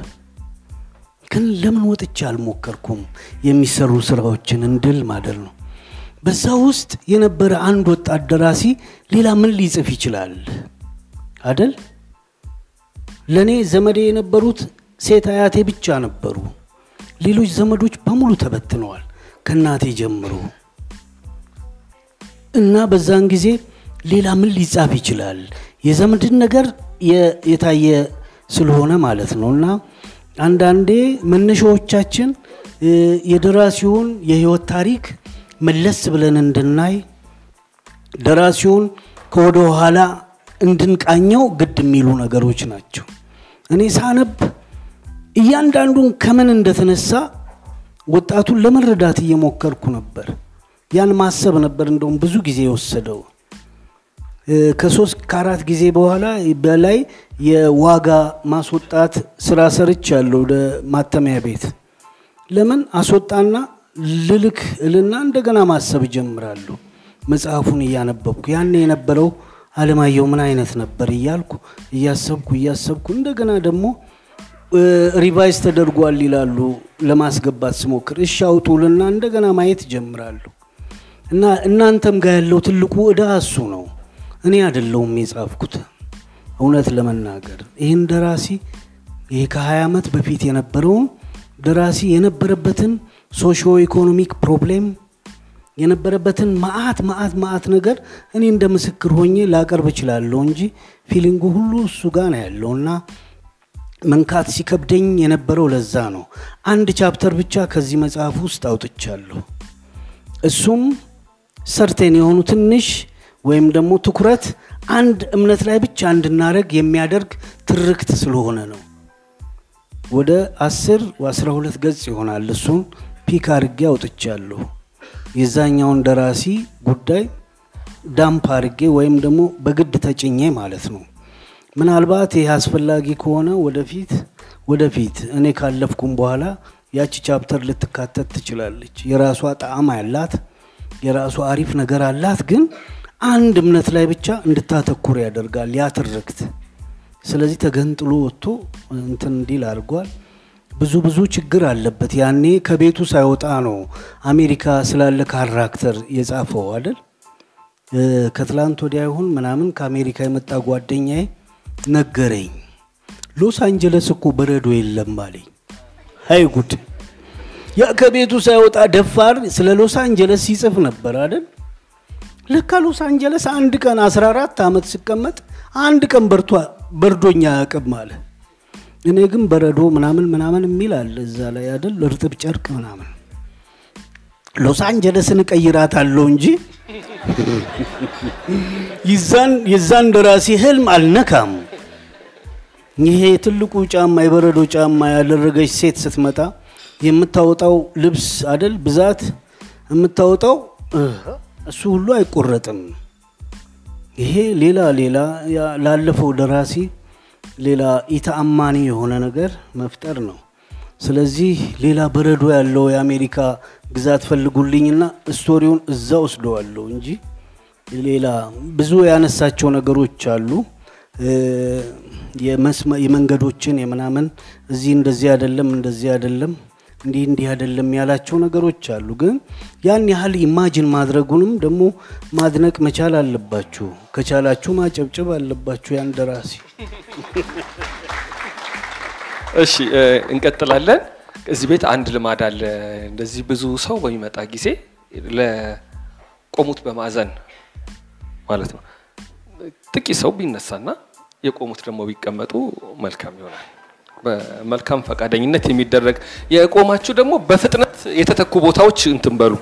ግን ለምን ወጥቼ አልሞከርኩም? የሚሰሩ ስራዎችን እንድል ማለት ነው። በዛ ውስጥ የነበረ አንድ ወጣት ደራሲ ሌላ ምን ሊጽፍ ይችላል አደል? ለእኔ ዘመዴ የነበሩት ሴት አያቴ ብቻ ነበሩ። ሌሎች ዘመዶች በሙሉ ተበትነዋል ከእናቴ ጀምሮ እና በዛን ጊዜ ሌላ ምን ሊጻፍ ይችላል? የዘመድን ነገር የታየ ስለሆነ ማለት ነው እና አንዳንዴ መነሻዎቻችን የደራሲውን የህይወት ታሪክ መለስ ብለን እንድናይ ደራሲውን ከወደ ኋላ እንድንቃኘው ግድ የሚሉ ነገሮች ናቸው። እኔ ሳነብ እያንዳንዱን ከምን እንደተነሳ ወጣቱን ለመረዳት እየሞከርኩ ነበር። ያን ማሰብ ነበር እንደውም ብዙ ጊዜ የወሰደው። ከሶስት ከአራት ጊዜ በኋላ በላይ የዋጋ ማስወጣት ስራ ሰርች ያለው ወደ ማተሚያ ቤት ለምን አስወጣና ልልክ እልና እንደገና ማሰብ እጀምራለሁ። መጽሐፉን እያነበብኩ ያኔ የነበረው አለማየሁ ምን አይነት ነበር እያልኩ እያሰብኩ እያሰብኩ እንደገና ደግሞ revise ተደርጓል ይላሉ ለማስገባት ስሞክር እሺ አውጡልና እንደገና ማየት እጀምራለሁ። እና እናንተም ጋር ያለው ትልቁ እዳ እሱ ነው። እኔ አይደለሁም የጻፍኩት። እውነት ለመናገር ይህን ደራሲ ይህ ከ20 ዓመት በፊት የነበረውን ደራሲ የነበረበትን socio economic problem የነበረበትን ማአት ማአት ማአት ነገር እኔ እንደ ምስክር ሆኜ ላቀርብ እችላለሁ እንጂ feeling ኡ ሁሉ እሱ ጋር ነው ያለው እና መንካት ሲከብደኝ የነበረው ለዛ ነው። አንድ chapter ብቻ ከዚህ መጽሐፍ ውስጥ አውጥቻለሁ። እሱም certain የሆኑ ትንሽ ወይም ደግሞ ትኩረት አንድ እምነት ላይ ብቻ እንድናደርግ የሚያደርግ ትርክት ስለሆነ ነው። ወደ አስር አስራ ሁለት ገጽ ይሆናል። እሱን pick አርጌ አውጥቻለሁ። የዛኛውን ደራሲ ጉዳይ dump አርጌ ወይም ደግሞ በግድ ተጭኜ ማለት ነው። ምናልባት ይህ አስፈላጊ ከሆነ ወደፊት ወደፊት እኔ ካለፍኩም በኋላ ያቺ chapter ልትካተት ትችላለች። የራሷ ጣዕም ያላት የራሷ አሪፍ ነገር አላት። ግን አንድ እምነት ላይ ብቻ እንድታተኩር ያደርጋል ያ ስለዚህ ተገንጥሎ ወጥቶ እንትን እንዲል አድርጓል። ብዙ ብዙ ችግር አለበት። ያኔ ከቤቱ ሳይወጣ ነው አሜሪካ ስላለ character የጻፈው አይደል? ከትላንት ወዲያ ይሁን ምናምን ከአሜሪካ የመጣ ጓደኛዬ ነገረኝ። ሎስ አንጀለስ እኮ በረዶ የለም አለኝ። ሀይ ጉድ! ያ ከቤቱ ሳይወጣ ደፋር ስለ ሎስ አንጀለስ ሲጽፍ ነበር አይደል? ለካ ሎስ አንጀለስ አንድ ቀን 14 ዓመት ሲቀመጥ አንድ ቀን በርዶኝ አያውቅም አለ። እኔ ግን በረዶ ምናምን ምናምን የሚል አለ እዛ ላይ አይደል? እርጥብ ጨርቅ ምናምን ሎስ አንጀለስን እቀይራታለሁ እንጂ የዛን ደራሲ ህልም አልነካም። ይሄ ትልቁ ጫማ የበረዶ ጫማ ያደረገች ሴት ስትመጣ የምታወጣው ልብስ አደል ብዛት የምታወጣው እሱ ሁሉ አይቆረጥም። ይሄ ሌላ ሌላ ላለፈው ደራሲ ሌላ ኢተአማኒ የሆነ ነገር መፍጠር ነው። ስለዚህ ሌላ በረዶ ያለው የአሜሪካ ግዛት ፈልጉልኝና ስቶሪውን እዛ ወስደዋለሁ እንጂ ሌላ ብዙ ያነሳቸው ነገሮች አሉ። የመንገዶችን የምናምን እዚህ እንደዚህ አይደለም እንደዚህ አይደለም እንዲህ እንዲህ አይደለም ያላቸው ነገሮች አሉ። ግን ያን ያህል ኢማጅን ማድረጉንም ደግሞ ማድነቅ መቻል አለባችሁ። ከቻላችሁ ማጨብጨብ አለባችሁ ያን ደራሲ። እሺ እንቀጥላለን። እዚህ ቤት አንድ ልማድ አለ። እንደዚህ ብዙ ሰው በሚመጣ ጊዜ ለቆሙት በማዘን ማለት ነው። ጥቂት ሰው ቢነሳና የቆሙት ደግሞ ቢቀመጡ መልካም ይሆናል። በመልካም ፈቃደኝነት የሚደረግ የቆማችሁ ደግሞ በፍጥነት የተተኩ ቦታዎች እንትን በሉ።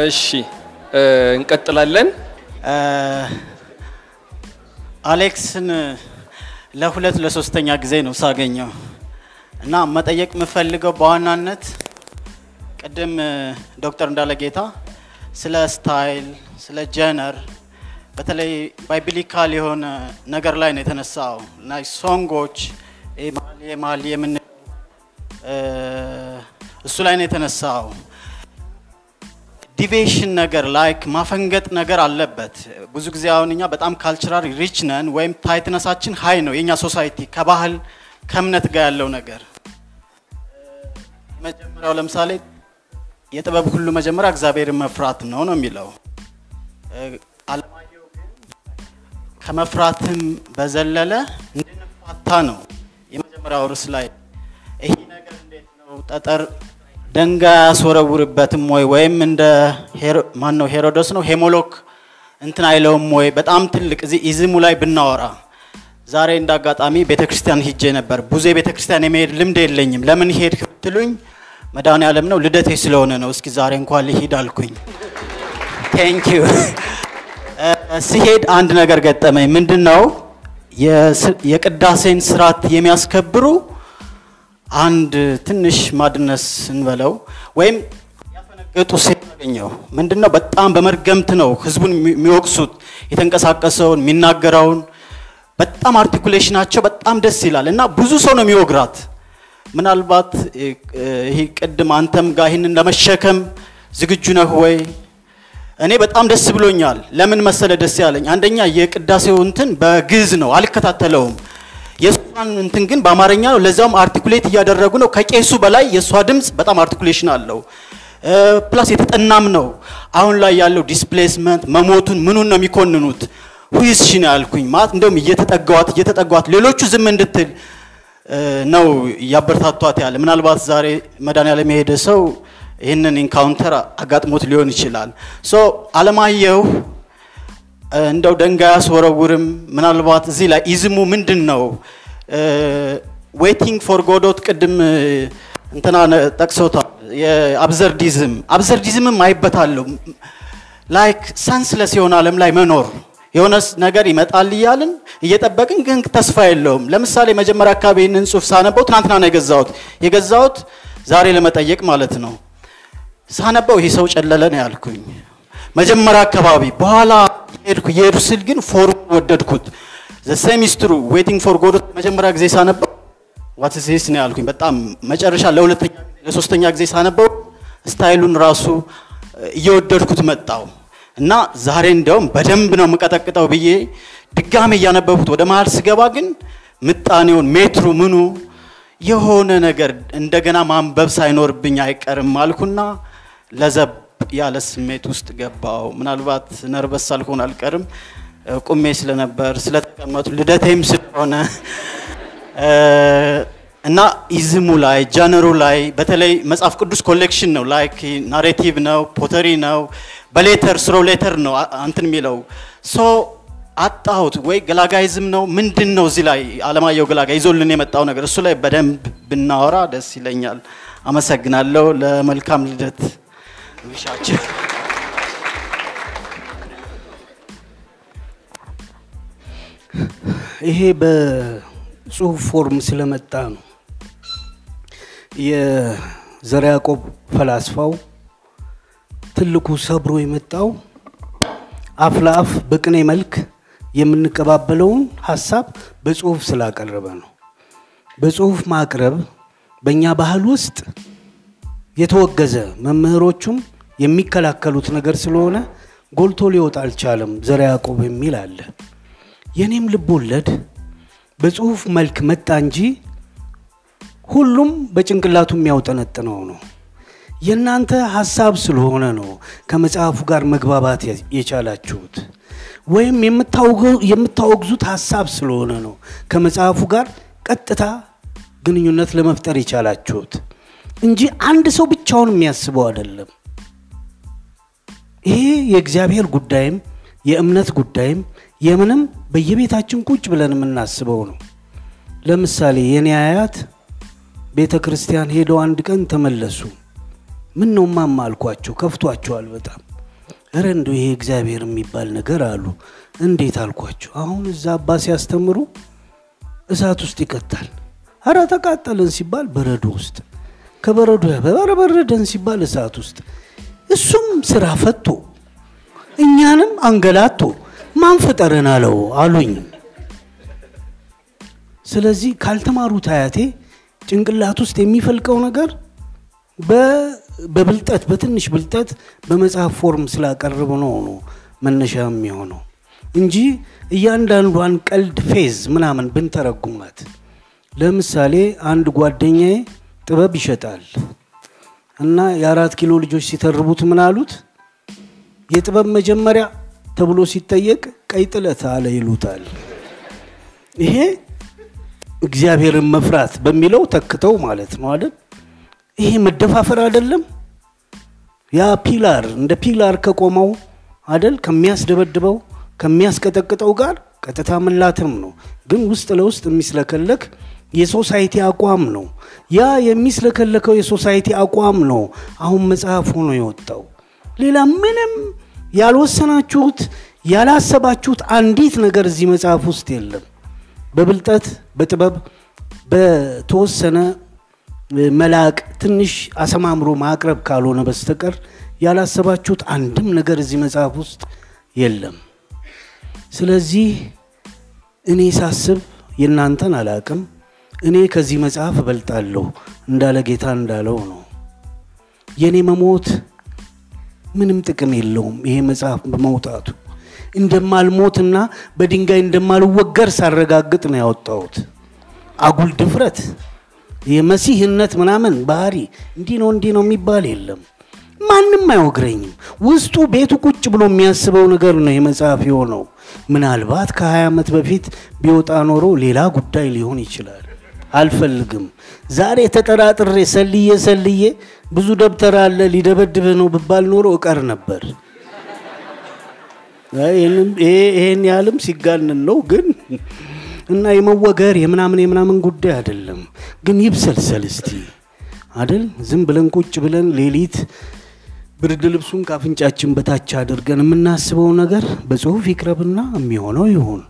እሺ እንቀጥላለን። አሌክስን ለሁለት ለሶስተኛ ጊዜ ነው ሳገኘው እና መጠየቅ የምፈልገው በዋናነት ቅድም ዶክተር እንዳለጌታ ስለ style ስለ genre በተለይ biblical የሆነ ነገር ላይ ነው የተነሳው እና ሶንጎች ማልዬ ማልዬ የምን እሱ ላይ ነው የተነሳው። deviation ነገር like ማፈንገጥ ነገር አለበት። ብዙ ጊዜ አሁን እኛ በጣም cultural rich ነን ወይም tightness ኣችን high ነው የእኛ society ከባህል ከእምነት ጋር ያለው ነገር። መጀመሪያው ለምሳሌ የጥበብ ሁሉ መጀመሪያ እግዚአብሔርን መፍራት ነው ነው የሚለው። አለማየሁ ከመፍራትም በዘለለ እንድንፋታ ነው የመጀመሪያው ርዕስ ላይ። ይሄ ነገር እንዴት ነው? ጠጠር ደንጋይ አያስወረውርበትም ወይ? ወይም እንደ ማን ነው ሄሮዶስ ነው? hemlock? እንትን አይለውም ወይ? በጣም ትልቅ እዚህ ism ኡ ላይ ብናወራ። ዛሬ እንደ አጋጣሚ ቤተ ሂጄ ነበር። ብዙ የቤተ ክርስቲያን የመሄድ ልምድ የለኝም። ለምን ሄድ ብትሉኝ መድኃኔ ዓለም ነው ልደቴ ስለሆነ ነው። እስኪ ዛሬ እንኳን ልሂድ አልኩኝ። thank you ሲሄድ አንድ ነገር ገጠመኝ። ምንድን ነው የቅዳሴን ስርዓት የሚያስከብሩ አንድ ትንሽ ማድነስ እንበለው ወይም ያፈነገጡ ሴት አገኘው። ምንድን ነው በጣም በመርገምት ነው ህዝቡን የሚወቅሱት፣ የተንቀሳቀሰውን የሚናገረውን በጣም አርቲኩሌሽናቸው በጣም ደስ ይላል እና ብዙ ሰው ነው የሚወግራት። ምናልባት ይሄ ቅድም አንተም ጋር ይህንን ለመሸከም ዝግጁ ነህ ወይ? እኔ በጣም ደስ ብሎኛል። ለምን መሰለ ደስ ያለኝ? አንደኛ የቅዳሴው እንትን በግዕዝ ነው፣ አልከታተለውም። የእሷን እንትን ግን በአማርኛ ነው። ለዛውም articulate እያደረጉ ነው። ከቄሱ በላይ የእሷ ድምፅ በጣም articulation አለው። plus የተጠናም ነው። አሁን ላይ ያለው displacement መሞቱን ምኑን ነው የሚኮንኑት? who is she ነው ያልኩኝ። ማለት እንደውም እየተጠጋዋት እየተጠጓት ሌሎቹ ዝም እንድትል ነው እያበረታቷት ያለ። ምናልባት ዛሬ መድኃኔዓለም የሄደ ሰው ይህንን encounter አጋጥሞት ሊሆን ይችላል። so አለማየሁ እንደው ድንጋይ አስወረውርም። ምናልባት እዚህ ላይ ism ኡ ምንድን ነው? Waiting for Godot ቅድም እንትና ጠቅሰውታል። የ absurdism absurdism ም አይበታለሁ። like senseless የሆነ ዓለም ላይ መኖር የሆነ ነገር ይመጣል እያልን እየጠበቅን ግን ተስፋ የለውም። ለምሳሌ መጀመሪያ አካባቢ ይህንን ጽሁፍ ሳነበው ትናንትና ነው የገዛሁት የገዛሁት ዛሬ ለመጠየቅ ማለት ነው። ሳነበው ይህ ሰው ጨለለ ነው ያልኩኝ መጀመሪያ አካባቢ። በኋላ ሄድኩ እየሄዱ ስል ግን form ወደድኩት። ዘሴሚስትሩ Waiting for Godot መጀመሪያ ጊዜ ሳነበው what's this ነው ያልኩኝ። በጣም መጨረሻ ለሁለተኛ ለሶስተኛ ጊዜ ሳነበው style ኡን ራሱ እየወደድኩት መጣው እና ዛሬ እንደውም በደንብ ነው የምቀጠቅጠው ብዬ ድጋሜ እያነበብኩት ወደ መሀል ስገባ ግን ምጣኔውን ሜትሩ ምኑ የሆነ ነገር እንደገና ማንበብ ሳይኖርብኝ አይቀርም አልኩና ለዘብ ያለ ስሜት ውስጥ ገባው። ምናልባት nervous ሳልሆን አልቀርም ቁሜ ስለነበር ስለተቀመጡ ልደቴም ስለሆነ እና ism ኡ ላይ genre ኡ ላይ በተለይ መጽሐፍ ቅዱስ collection ነው። like narrative ነው፣ poetry ነው፣ በ letter through letter ነው እንትን የሚለው so አጣሁት ወይ ገላጋይ ism ነው ምንድን ነው እዚህ ላይ አለማየሁ ገላጋይ ይዞልን የመጣው ነገር እሱ ላይ በደንብ ብናወራ ደስ ይለኛል። አመሰግናለሁ። ለመልካም ልደት ውሻችን ይሄ በጽሁፍ ፎርም ስለመጣ ነው። የዘርዓ ያዕቆብ ፈላስፋው ትልቁ ሰብሮ የመጣው አፍ ለአፍ በቅኔ መልክ የምንቀባበለውን ሀሳብ በጽሁፍ ስላቀረበ ነው። በጽሁፍ ማቅረብ በእኛ ባህል ውስጥ የተወገዘ መምህሮቹም የሚከላከሉት ነገር ስለሆነ ጎልቶ ሊወጣ አልቻለም። ዘርዓ ያዕቆብ የሚል አለ። የኔም ልብ ወለድ በጽሁፍ መልክ መጣ እንጂ ሁሉም በጭንቅላቱ የሚያውጠነጥነው ነው። የእናንተ ሀሳብ ስለሆነ ነው ከመጽሐፉ ጋር መግባባት የቻላችሁት፣ ወይም የምታወግዙት ሀሳብ ስለሆነ ነው ከመጽሐፉ ጋር ቀጥታ ግንኙነት ለመፍጠር የቻላችሁት እንጂ አንድ ሰው ብቻውን የሚያስበው አይደለም። ይሄ የእግዚአብሔር ጉዳይም የእምነት ጉዳይም የምንም በየቤታችን ቁጭ ብለን የምናስበው ነው። ለምሳሌ የኔ አያት ቤተ ክርስቲያን ሄደው አንድ ቀን ተመለሱ። ምን ነው ማማ አልኳቸው። ከፍቷቸዋል በጣም እረ እንደው ይሄ እግዚአብሔር የሚባል ነገር አሉ። እንዴት አልኳቸው። አሁን እዛ አባ ሲያስተምሩ እሳት ውስጥ ይከታል። አረ ተቃጠልን ሲባል በረዶ ውስጥ፣ ከበረዶ ኧረ በረደን ሲባል እሳት ውስጥ። እሱም ስራ ፈቶ እኛንም አንገላቶ ማን ፈጠረን አለው አሉኝ። ስለዚህ ካልተማሩት አያቴ ጭንቅላት ውስጥ የሚፈልቀው ነገር በብልጠት በትንሽ ብልጠት በመጽሐፍ form ስላቀረቡ ነው ነው መነሻ የሚሆነው እንጂ እያንዳንዷን ቀልድ ፌዝ ምናምን ብንተረጉማት ለምሳሌ አንድ ጓደኛዬ ጥበብ ይሸጣል እና የአራት ኪሎ ልጆች ሲተርቡት ምን አሉት? የጥበብ መጀመሪያ ተብሎ ሲጠየቅ ቀይ ጥለት አለ ይሉታል። ይሄ እግዚአብሔርን መፍራት በሚለው ተክተው ማለት ነው አይደል? ይሄ መደፋፈር አይደለም? ያ pillar እንደ pillar ከቆመው አይደል ከሚያስደበድበው ከሚያስቀጠቅጠው ጋር ቀጥታ መላተም ነው። ግን ውስጥ ለውስጥ የሚስለከለክ የ society አቋም ነው። ያ የሚስለከለከው የ society አቋም ነው አሁን መጽሐፍ ሆኖ የወጣው። ሌላ ምንም ያልወሰናችሁት ያላሰባችሁት አንዲት ነገር እዚህ መጽሐፍ ውስጥ የለም። በብልጠት በጥበብ በተወሰነ መላቅ ትንሽ አሰማምሮ ማቅረብ ካልሆነ በስተቀር ያላሰባችሁት አንድም ነገር እዚህ መጽሐፍ ውስጥ የለም። ስለዚህ እኔ ሳስብ የእናንተን አላቅም። እኔ ከዚህ መጽሐፍ እበልጣለሁ እንዳለ ጌታ እንዳለው ነው። የእኔ መሞት ምንም ጥቅም የለውም። ይሄ መጽሐፍ በመውጣቱ እንደማልሞትና በድንጋይ እንደማልወገር ሳረጋግጥ ነው ያወጣሁት። አጉል ድፍረት፣ የመሲህነት ምናምን ባህሪ እንዲህ ነው እንዲህ ነው የሚባል የለም። ማንም አይወግረኝም። ውስጡ ቤቱ ቁጭ ብሎ የሚያስበው ነገር ነው የመጽሐፍ የሆነው። ምናልባት ከ20 ዓመት በፊት ቢወጣ ኖሮ ሌላ ጉዳይ ሊሆን ይችላል። አልፈልግም። ዛሬ ተጠራጥሬ ሰልዬ ሰልዬ ብዙ ደብተር አለ ሊደበድብህ ነው ብባል ኖሮ እቀር ነበር። ይሄን ያህልም ሲጋንን ነው ግን እና የመወገር የምናምን የምናምን ጉዳይ አይደለም። ግን ይብሰልሰል እስቲ አደል ዝም ብለን ቁጭ ብለን ሌሊት ብርድ ልብሱን ካፍንጫችን በታች አድርገን የምናስበው ነገር በጽሁፍ ይቅረብና የሚሆነው ይሁን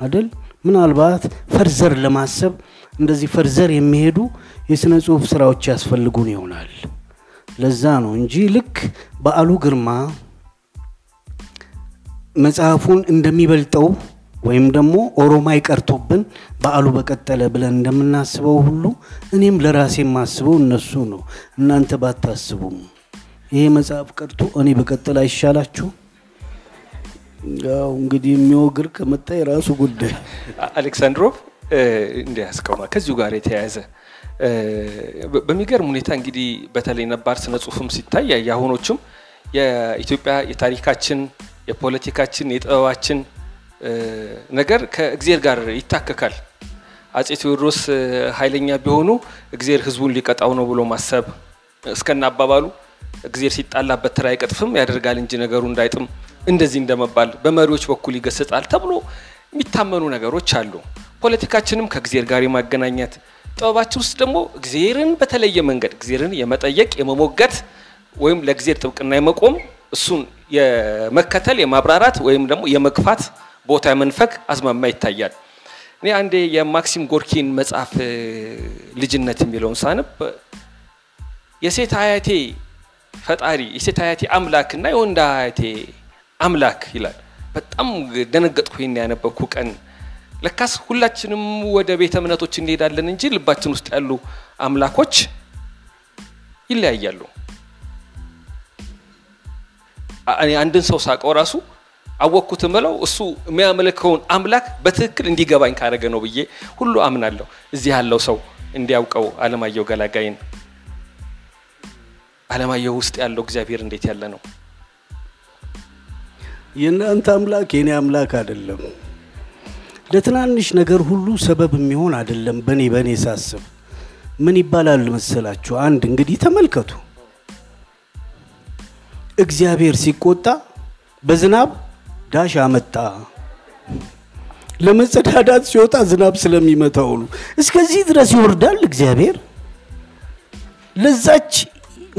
አደል። ምናልባት ፈርዘር ለማሰብ እንደዚህ ፈርዘር የሚሄዱ የሥነ ጽሁፍ ስራዎች ያስፈልጉን ይሆናል። ለዛ ነው እንጂ ልክ በዓሉ ግርማ መጽሐፉን እንደሚበልጠው ወይም ደግሞ ኦሮማይ ቀርቶብን በዓሉ በቀጠለ ብለን እንደምናስበው ሁሉ እኔም ለራሴ የማስበው እነሱ ነው። እናንተ ባታስቡም ይሄ መጽሐፍ ቀርቶ እኔ በቀጠል አይሻላችሁ? ያው እንግዲህ የሚወግር ከመጣ የራሱ ጉዳይ። አሌክሳንድሮቭ እንዲህ ያስቀውማ ከዚሁ ጋር የተያያዘ በሚገርም ሁኔታ እንግዲህ በተለይ ነባር ስነ ጽሁፍም ሲታይ የአሁኖቹም የኢትዮጵያ የታሪካችን፣ የፖለቲካችን፣ የጥበባችን ነገር ከእግዜር ጋር ይታከካል። አጼ ቴዎድሮስ ኃይለኛ ቢሆኑ እግዜር ህዝቡን ሊቀጣው ነው ብሎ ማሰብ እስከና አባባሉ እግዜር ሲጣላበት ትር አይቀጥፍም ያደርጋል እንጂ ነገሩ እንዳይጥም እንደዚህ እንደመባል በመሪዎች በኩል ይገስጻል ተብሎ የሚታመኑ ነገሮች አሉ። ፖለቲካችንም ከእግዜር ጋር የማገናኘት ጥበባችን ውስጥ ደግሞ እግዜርን በተለየ መንገድ እግዜርን የመጠየቅ የመሞገት ወይም ለእግዜር ጥብቅና የመቆም እሱን የመከተል የማብራራት ወይም ደግሞ የመግፋት ቦታ የመንፈግ አዝማሚያ ይታያል። እኔ አንዴ የማክሲም ጎርኪን መጽሐፍ ልጅነት የሚለውን ሳነብ የሴት አያቴ ፈጣሪ የሴት አያቴ አምላክ እና የወንድ አያቴ አምላክ ይላል። በጣም ደነገጥኩ ይህን ያነበብኩ ቀን። ለካስ ሁላችንም ወደ ቤተ እምነቶች እንሄዳለን እንጂ ልባችን ውስጥ ያሉ አምላኮች ይለያያሉ። አንድን ሰው ሳቀው ራሱ አወቅኩት ምለው እሱ የሚያመልከውን አምላክ በትክክል እንዲገባኝ ካደረገ ነው ብዬ ሁሉ አምናለሁ። እዚህ ያለው ሰው እንዲያውቀው አለማየሁ ገላጋይን አለማየሁ ውስጥ ያለው እግዚአብሔር እንዴት ያለ ነው? የእናንተ አምላክ የኔ አምላክ አይደለም። ለትናንሽ ነገር ሁሉ ሰበብ የሚሆን አይደለም። በኔ በኔ ሳስብ ምን ይባላል መሰላችሁ? አንድ እንግዲህ ተመልከቱ። እግዚአብሔር ሲቆጣ በዝናብ dash አመጣ። ለመጸዳዳት ሲወጣ ዝናብ ስለሚመታው ነው። እስከዚህ ድረስ ይወርዳል እግዚአብሔር። ለዛች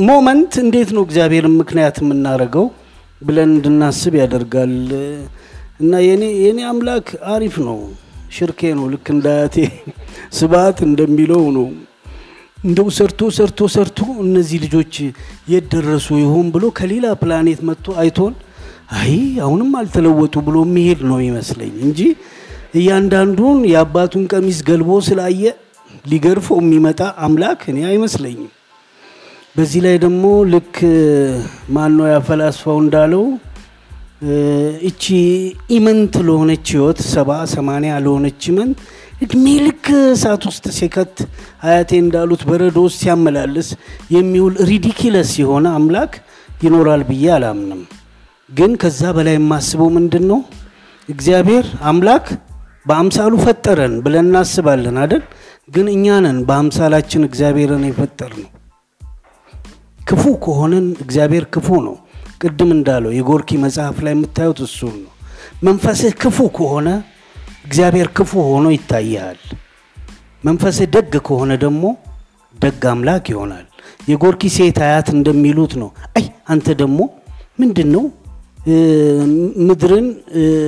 moment እንዴት ነው እግዚአብሔርን ምክንያት የምናደርገው? ብለን እንድናስብ ያደርጋል እና የኔ አምላክ አሪፍ ነው። ሽርኬ ነው። ልክ እንደ አያቴ ስብሐት እንደሚለው ነው። እንደው ሰርቶ ሰርቶ ሰርቶ እነዚህ ልጆች የት ደረሱ ይሆን ብሎ ከሌላ ፕላኔት መጥቶ አይቶን አይ አሁንም አልተለወጡ ብሎ የሚሄድ ነው ይመስለኝ እንጂ እያንዳንዱን የአባቱን ቀሚስ ገልቦ ስላየ ሊገርፈው የሚመጣ አምላክ እኔ አይመስለኝም። በዚህ ላይ ደግሞ ልክ ማነው ያፈላስፋው እንዳለው እቺ ኢምንት ለሆነች ህይወት ሰባ ሰማንያ ለሆነች ኢምንት እድሜ ልክ እሳት ውስጥ ሲከት አያቴ እንዳሉት በረዶ ውስጥ ሲያመላልስ የሚውል ridiculous የሆነ አምላክ ይኖራል ብዬ አላምንም። ግን ከዛ በላይ የማስበው ምንድን ነው? እግዚአብሔር አምላክ በአምሳሉ ፈጠረን ብለን እናስባለን አይደል? ግን እኛ ነን በአምሳላችን እግዚአብሔርን የፈጠርነው። ክፉ ከሆነን እግዚአብሔር ክፉ ነው። ቅድም እንዳለው የጎርኪ መጽሐፍ ላይ የምታዩት እሱን ነው። መንፈስህ ክፉ ከሆነ እግዚአብሔር ክፉ ሆኖ ይታያል። መንፈስህ ደግ ከሆነ ደግሞ ደግ አምላክ ይሆናል። የጎርኪ ሴት አያት እንደሚሉት ነው። አይ አንተ ደግሞ ምንድን ነው ምድርን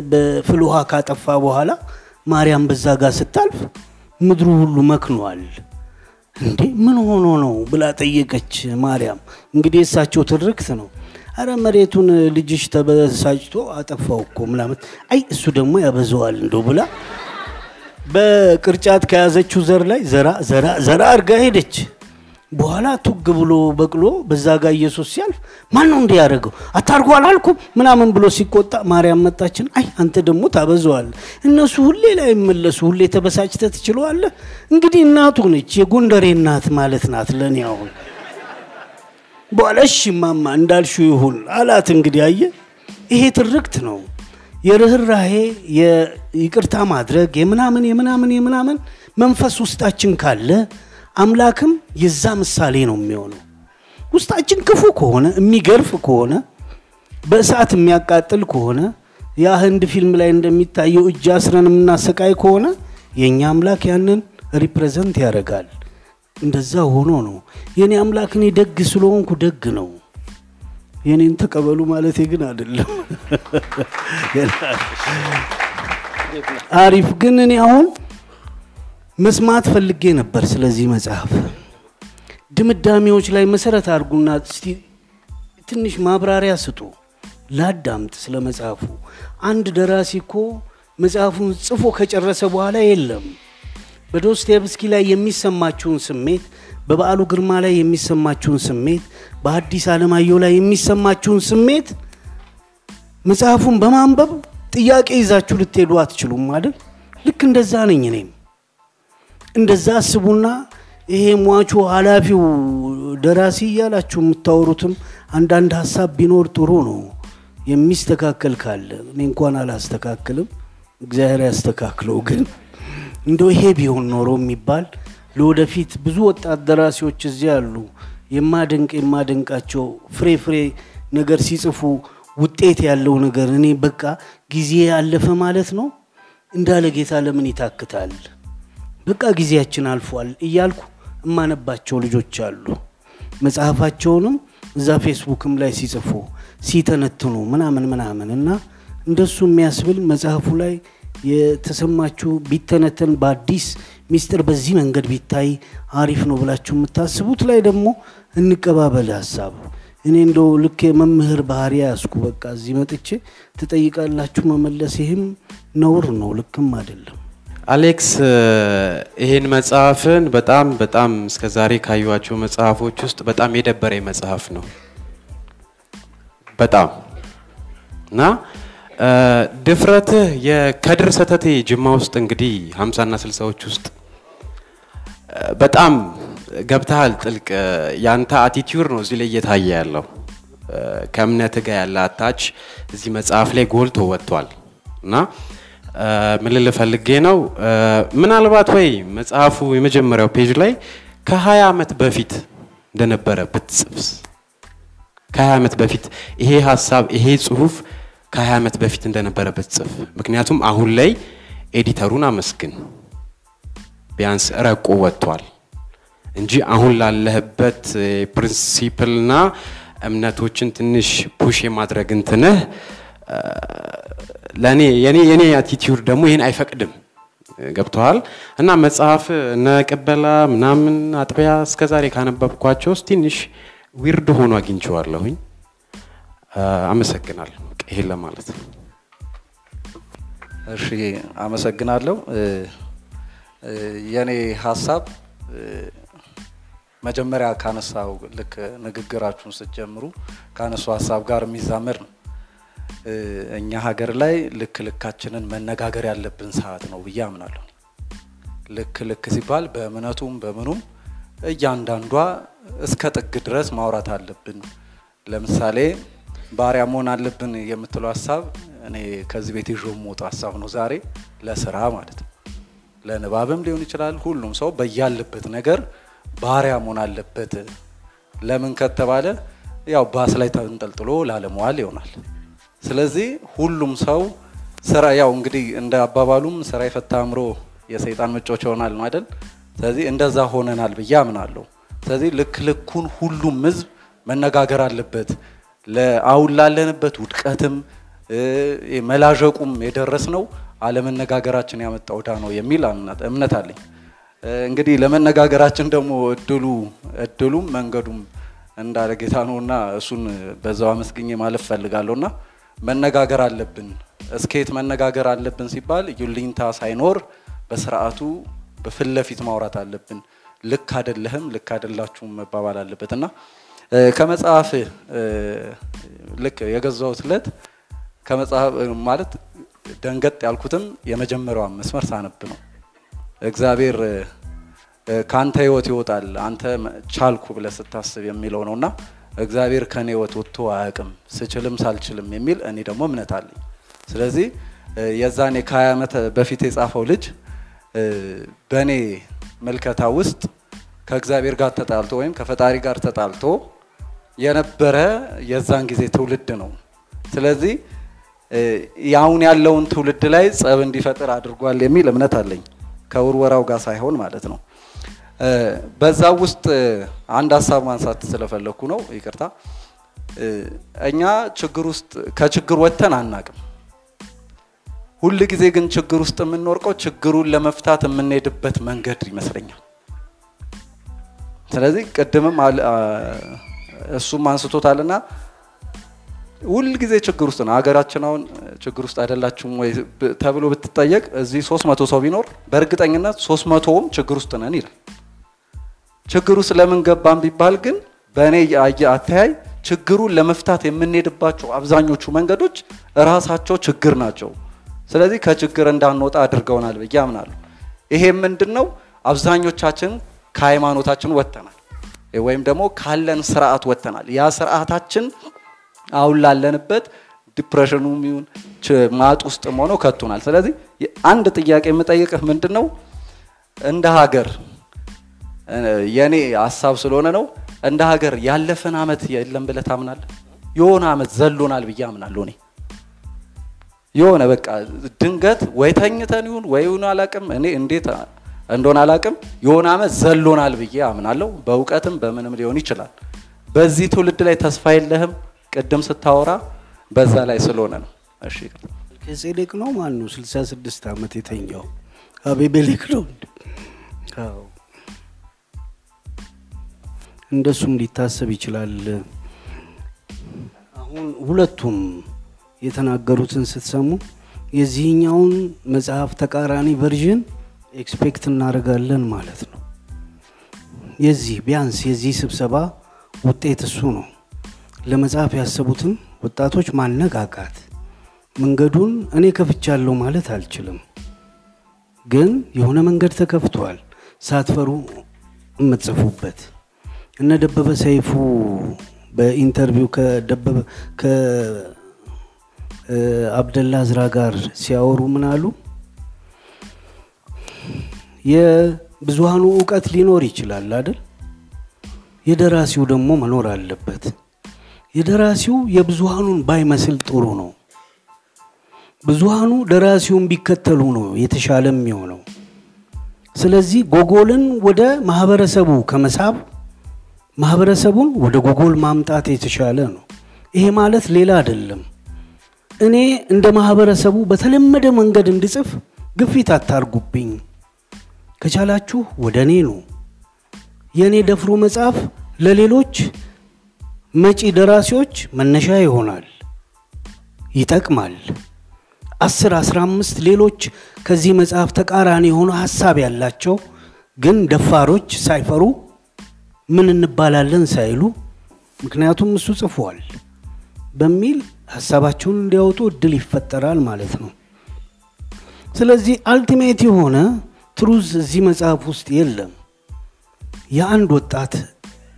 በፍል ውሃ ካጠፋ በኋላ ማርያም በዛ ጋር ስታልፍ ምድሩ ሁሉ መክኗል። እንዴ ምን ሆኖ ነው ብላ ጠየቀች ማርያም። እንግዲህ የእሳቸው ትርክት ነው። አረ መሬቱን ልጅሽ ተበሳጭቶ አጠፋው እኮ ምናምን። አይ እሱ ደግሞ ያበዛዋል እንደው ብላ በቅርጫት ከያዘችው ዘር ላይ ዘራ ዘራ ዘራ አድርጋ ሄደች። በኋላ ቱግ ብሎ በቅሎ በዛ ጋር ኢየሱስ ሲያልፍ ማን ነው እንዲህ ያደረገው? አታርጎ አላልኩም ምናምን ብሎ ሲቆጣ ማርያም መጣች። አይ አንተ ደግሞ ታበዘዋል። እነሱ ሁሌ ላይ መለሱ። ሁሌ ተበሳጭተ ትችለዋለህ። እንግዲህ እናቱ ነች፣ የጎንደሬ እናት ማለት ናት ለእኔ አሁን በኋላ እሺ ማማ እንዳልሽው ይሁን አላት። እንግዲህ አየ ይሄ ትርክት ነው። የርኅራሄ የይቅርታ ማድረግ የምናምን የምናምን የምናምን መንፈስ ውስጣችን ካለ አምላክም የዛ ምሳሌ ነው የሚሆነው። ውስጣችን ክፉ ከሆነ የሚገርፍ ከሆነ በእሳት የሚያቃጥል ከሆነ ያ ህንድ ፊልም ላይ እንደሚታየው እጅ አስረን የምናሰቃይ ከሆነ የእኛ አምላክ ያንን ሪፕሬዘንት ያደርጋል። እንደዛ ሆኖ ነው የኔ አምላክ እኔ ደግ ስለሆንኩ ደግ ነው። የኔን ተቀበሉ ማለቴ ግን አይደለም። አሪፍ ግን እኔ አሁን መስማት ፈልጌ ነበር ስለዚህ መጽሐፍ ድምዳሜዎች ላይ መሰረት አድርጉና እስቲ ትንሽ ማብራሪያ ስጡ ላዳምጥ ስለ መጽሐፉ። አንድ ደራሲ እኮ መጽሐፉን ጽፎ ከጨረሰ በኋላ የለም በዶስቶየቭስኪ ላይ የሚሰማችሁን ስሜት፣ በበዓሉ ግርማ ላይ የሚሰማችሁን ስሜት፣ በሐዲስ ዓለማየሁ ላይ የሚሰማችሁን ስሜት መጽሐፉን በማንበብ ጥያቄ ይዛችሁ ልትሄዱ አትችሉም አይደል? ልክ እንደዛ ነኝ እኔም። እንደዛ አስቡና ይሄ ሟቹ ኃላፊው ደራሲ እያላችሁ የምታወሩትም አንዳንድ ሀሳብ ቢኖር ጥሩ ነው። የሚስተካከል ካለ እኔ እንኳን አላስተካክልም፣ እግዚአብሔር ያስተካክለው። ግን እንደው ይሄ ቢሆን ኖሮ የሚባል ለወደፊት ብዙ ወጣት ደራሲዎች እዚህ አሉ። የማደንቅ የማደንቃቸው ፍሬ ፍሬ ነገር ሲጽፉ ውጤት ያለው ነገር እኔ በቃ ጊዜ ያለፈ ማለት ነው እንዳለ ጌታ ለምን ይታክታል? በቃ ጊዜያችን አልፏል እያልኩ እማነባቸው ልጆች አሉ። መጽሐፋቸውንም እዛ ፌስቡክም ላይ ሲጽፉ ሲተነትኑ ምናምን ምናምን እና እንደሱ የሚያስብል መጽሐፉ ላይ የተሰማችሁ ቢተነተን በአዲስ ሚስጥር በዚህ መንገድ ቢታይ አሪፍ ነው ብላችሁ የምታስቡት ላይ ደግሞ እንቀባበል ሀሳብ። እኔ እንደው ልክ የመምህር ባህሪ ያስኩ በቃ እዚህ መጥቼ ትጠይቃላችሁ መመለስ፣ ይህም ነውር ነው፣ ልክም አይደለም። አሌክስ ይሄን መጽሐፍን በጣም በጣም እስከ ዛሬ ካዩዋቸው መጽሐፎች ውስጥ በጣም የደበረኝ መጽሐፍ ነው። በጣም እና ድፍረትህ የከድር ሰተቴ ጅማ ውስጥ እንግዲህ ሀምሳና ስልሳዎች ውስጥ በጣም ገብተሃል ጥልቅ ያንተ አቲቲዩድ ነው እዚህ ላይ እየታየ ያለው። ከእምነት ጋር ያለ attach እዚህ መጽሐፍ ላይ ጎልቶ ወጥቷል። እና ምን ልል ፈልጌ ነው ምናልባት ወይ መጽሐፉ የመጀመሪያው page ላይ ከ20 ዓመት በፊት እንደነበረ ብትጽፍስ ከ20 ዓመት በፊት ይሄ ሀሳብ ይሄ ጽሁፍ ከ20 ዓመት በፊት እንደነበረ ብትጽፍ ምክንያቱም አሁን ላይ editor ኡን አመስግን ቢያንስ ረቆ ወጥቷል እንጂ አሁን ላለህበት principle እና እምነቶችን ትንሽ push የማድረግ እንትንህ ለእኔ የኔ attitude ደግሞ ይህን አይፈቅድም። ገብተዋል እና መጽሐፍ እነ ቅበላ ምናምን አጥቢያ እስከ ዛሬ ካነበብኳቸው ውስጥ ትንሽ weird ሆኖ አግኝቼዋለሁኝ። አመሰግናለሁ። ይሄን ለማለት ነው። እሺ አመሰግናለሁ። የኔ ሀሳብ መጀመሪያ ካነሳው ልክ ንግግራችሁን ስትጀምሩ ካነሱ ሀሳብ ጋር የሚዛመድ ነው። እኛ ሀገር ላይ ልክ ልካችንን መነጋገር ያለብን ሰዓት ነው ብዬ አምናለሁ። ልክ ልክ ሲባል በእምነቱም በምኑም እያንዳንዷ እስከ ጥግ ድረስ ማውራት አለብን። ለምሳሌ ባሪያ መሆን አለብን የምትለው ሀሳብ እኔ ከዚህ ቤት ይዞ የምወጣ ሀሳብ ነው። ዛሬ ለስራ ማለት ነው። ለንባብም ሊሆን ይችላል። ሁሉም ሰው በያለበት ነገር ባሪያ መሆን አለበት። ለምን ከተባለ ያው ባስ ላይ ተንጠልጥሎ ላለመዋል ይሆናል። ስለዚህ ሁሉም ሰው ስራ ያው እንግዲህ እንደ አባባሉም ስራ የፈታ አእምሮ የሰይጣን መጫወቻ ይሆናል አይደል? ስለዚህ እንደዛ ሆነናል ብዬ አምናለሁ። ስለዚህ ልክ ልኩን ሁሉም ህዝብ መነጋገር አለበት። ለአሁን ላለንበት ውድቀትም መላዠቁም የደረስ ነው አለመነጋገራችን ያመጣው ዕዳ ነው የሚል እምነት አለኝ። እንግዲህ ለመነጋገራችን ደግሞ እድሉ እድሉም መንገዱም እንዳለ ጌታ ነውና እሱን በዛው አመስግኜ ማለፍ ፈልጋለሁና መነጋገር አለብን። እስከየት መነጋገር አለብን ሲባል ዩልኝታ ሳይኖር በስርዓቱ በፊት ለፊት ማውራት አለብን። ልክ አይደለህም፣ ልክ አይደላችሁም መባባል አለበት እና ከመጽሐፍ ልክ የገዛሁት ዕለት ከመጽሐፍ ማለት ደንገጥ ያልኩትም የመጀመሪያዋን መስመር ሳነብ ነው። እግዚአብሔር ከአንተ ህይወት ይወጣል አንተ ቻልኩ ብለህ ስታስብ የሚለው ነው እና እግዚአብሔር ከኔ ህይወት ወጥቶ አያውቅም ስችልም ሳልችልም የሚል እኔ ደግሞ እምነት አለኝ። ስለዚህ የዛኔ ከሀያ ዓመት በፊት የጻፈው ልጅ በእኔ ምልከታ ውስጥ ከእግዚአብሔር ጋር ተጣልቶ ወይም ከፈጣሪ ጋር ተጣልቶ የነበረ የዛን ጊዜ ትውልድ ነው። ስለዚህ የአሁን ያለውን ትውልድ ላይ ጸብ እንዲፈጥር አድርጓል የሚል እምነት አለኝ። ከውርወራው ጋር ሳይሆን ማለት ነው። በዛ ውስጥ አንድ ሀሳብ ማንሳት ስለፈለኩ ነው። ይቅርታ። እኛ ችግር ውስጥ ከችግር ወጥተን አናቅም። ሁል ጊዜ ግን ችግር ውስጥ የምንወርቀው ችግሩን ለመፍታት የምንሄድበት መንገድ ይመስለኛል። ስለዚህ ቅድምም እሱም አንስቶታልና ሁል ጊዜ ችግር ውስጥ ነው። ሀገራችን አሁን ችግር ውስጥ አይደላችሁም ወይ ተብሎ ብትጠየቅ እዚህ ሶስት መቶ ሰው ቢኖር በእርግጠኝነት ሶስት መቶውም ችግር ውስጥ ነን ይላል። ችግሩ ስለምን ገባን ቢባል ግን በእኔ አተያይ ችግሩን ለመፍታት የምንሄድባቸው አብዛኞቹ መንገዶች ራሳቸው ችግር ናቸው። ስለዚህ ከችግር እንዳንወጣ አድርገውናል ብዬ አምናለሁ። ይሄ ምንድን ነው? አብዛኞቻችን ከሃይማኖታችን ወጥተናል፣ ወይም ደግሞ ካለን ስርዓት ወጥተናል። ያ ስርዓታችን አሁን ላለንበት ዲፕሬሽኑም ይሁን ማጥ ውስጥም ሆነው ከቱናል። ስለዚህ አንድ ጥያቄ የምጠይቅህ ምንድን ነው እንደ ሀገር የኔ ሀሳብ ስለሆነ ነው። እንደ ሀገር ያለፈን አመት የለም ብለህ ታምናለህ? የሆነ አመት ዘሎናል ብዬ አምናለሁ እኔ የሆነ በቃ ድንገት ወይ ተኝተን ይሁን ወይ ይሁን አላቅም፣ እኔ እንዴት እንደሆነ አላቅም። የሆነ አመት ዘሎናል ብዬ አምናለሁ። በእውቀትም በምንም ሊሆን ይችላል። በዚህ ትውልድ ላይ ተስፋ የለህም? ቅድም ስታወራ በዛ ላይ ስለሆነ ነው። እሺ ከጼዴቅ ነው ማን ነው 66 ዓመት የተኛው አቤሜሌክ ነው እንደሱም ሊታሰብ ይችላል። አሁን ሁለቱም የተናገሩትን ስትሰሙ የዚህኛውን መጽሐፍ ተቃራኒ version expect እናደርጋለን ማለት ነው። የዚህ ቢያንስ የዚህ ስብሰባ ውጤት እሱ ነው። ለመጽሐፍ ያሰቡትን ወጣቶች ማነቃቃት መንገዱን እኔ ከፍቻለሁ ማለት አልችልም፣ ግን የሆነ መንገድ ተከፍቷል። ሳትፈሩ የምትጽፉበት እነ ደበበ ሰይፉ በኢንተርቪው ከአብደላ ዝራ ጋር ሲያወሩ ምን አሉ? የብዙሃኑ እውቀት ሊኖር ይችላል አይደል? የደራሲው ደግሞ መኖር አለበት። የደራሲው የብዙሃኑን ባይመስል ጥሩ ነው። ብዙሃኑ ደራሲውን ቢከተሉ ነው የተሻለ የሚሆነው። ስለዚህ ጎጎልን ወደ ማህበረሰቡ ከመሳብ ማህበረሰቡን ወደ ጎጎል ማምጣት የተሻለ ነው። ይሄ ማለት ሌላ አይደለም። እኔ እንደ ማህበረሰቡ በተለመደ መንገድ እንድጽፍ ግፊት አታርጉብኝ። ከቻላችሁ ወደ እኔ ነው። የእኔ ደፍሮ መጽሐፍ ለሌሎች መጪ ደራሲዎች መነሻ ይሆናል፣ ይጠቅማል። አስር አስራ አምስት ሌሎች ከዚህ መጽሐፍ ተቃራኒ የሆነ ሀሳብ ያላቸው ግን ደፋሮች ሳይፈሩ ምን እንባላለን ሳይሉ ምክንያቱም እሱ ጽፏል በሚል ሀሳባቸውን እንዲያወጡ እድል ይፈጠራል ማለት ነው። ስለዚህ አልቲሜት የሆነ ትሩዝ እዚህ መጽሐፍ ውስጥ የለም። የአንድ ወጣት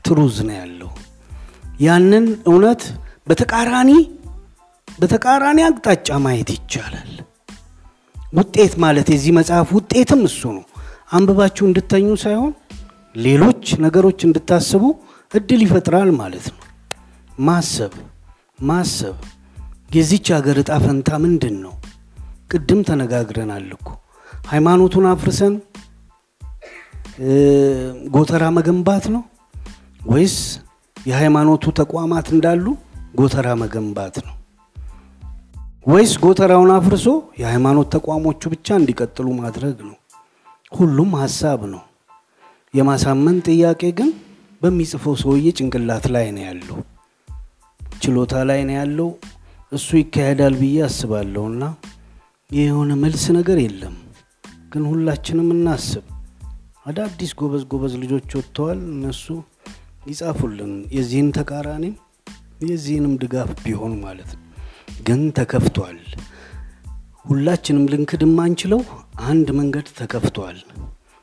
ትሩዝ ነው ያለው። ያንን እውነት በተቃራኒ በተቃራኒ አቅጣጫ ማየት ይቻላል። ውጤት ማለት የዚህ መጽሐፍ ውጤትም እሱ ነው። አንብባችሁ እንድተኙ ሳይሆን ሌሎች ነገሮች እንድታስቡ እድል ይፈጥራል ማለት ነው። ማሰብ ማሰብ የዚች ሀገር እጣ ፈንታ ምንድን ነው? ቅድም ተነጋግረናል እኮ ሃይማኖቱን አፍርሰን ጎተራ መገንባት ነው ወይስ የሃይማኖቱ ተቋማት እንዳሉ ጎተራ መገንባት ነው ወይስ ጎተራውን አፍርሶ የሃይማኖት ተቋሞቹ ብቻ እንዲቀጥሉ ማድረግ ነው? ሁሉም ሀሳብ ነው። የማሳመን ጥያቄ ግን በሚጽፈው ሰውዬ ጭንቅላት ላይ ነው ያለው፣ ችሎታ ላይ ነው ያለው። እሱ ይካሄዳል ብዬ አስባለሁና የሆነ መልስ ነገር የለም። ግን ሁላችንም እናስብ። አዳዲስ ጎበዝ ጎበዝ ልጆች ወጥተዋል። እነሱ ይጻፉልን፣ የዚህን ተቃራኒም የዚህንም ድጋፍ ቢሆን ማለት ነው። ግን ተከፍቷል። ሁላችንም ልንክድ የማንችለው አንድ መንገድ ተከፍቷል።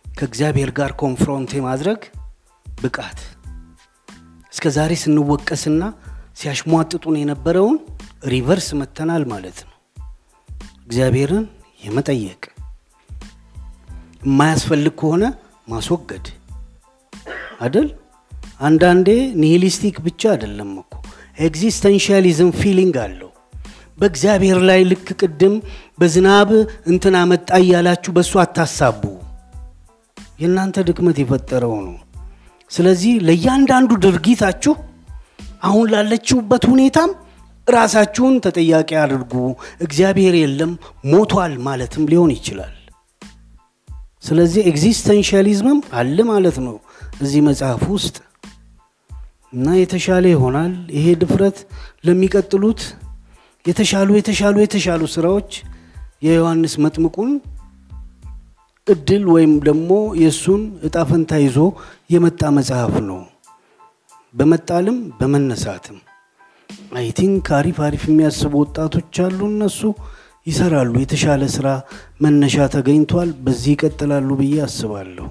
ከእግዚአብሔር ጋር confront የማድረግ ብቃት እስከ ዛሬ ስንወቀስና ሲያሽሟጥጡን የነበረውን reverse መተናል ማለት ነው። እግዚአብሔርን የመጠየቅ የማያስፈልግ ከሆነ ማስወገድ አደል። አንዳንዴ nihilistic ብቻ አይደለም እኮ existentialism feeling አለው። በእግዚአብሔር ላይ ልክ ቅድም በዝናብ እንትን አመጣ እያላችሁ በእሱ አታሳቡ። የእናንተ ድክመት የፈጠረው ነው። ስለዚህ ለእያንዳንዱ ድርጊታችሁ አሁን ላለችሁበት ሁኔታም ራሳችሁን ተጠያቂ አድርጉ። እግዚአብሔር የለም ሞቷል ማለትም ሊሆን ይችላል። ስለዚህ ኤግዚስተንሻሊዝምም አለ ማለት ነው እዚህ መጽሐፍ ውስጥ እና የተሻለ ይሆናል። ይሄ ድፍረት ለሚቀጥሉት የተሻሉ የተሻሉ የተሻሉ ስራዎች የዮሐንስ መጥምቁን እድል ወይም ደግሞ የእሱን እጣ ፈንታ ይዞ የመጣ መጽሐፍ ነው። በመጣልም በመነሳትም I think አሪፍ አሪፍ የሚያስቡ ወጣቶች አሉ። እነሱ ይሰራሉ። የተሻለ ስራ መነሻ ተገኝቷል። በዚህ ይቀጥላሉ ብዬ አስባለሁ።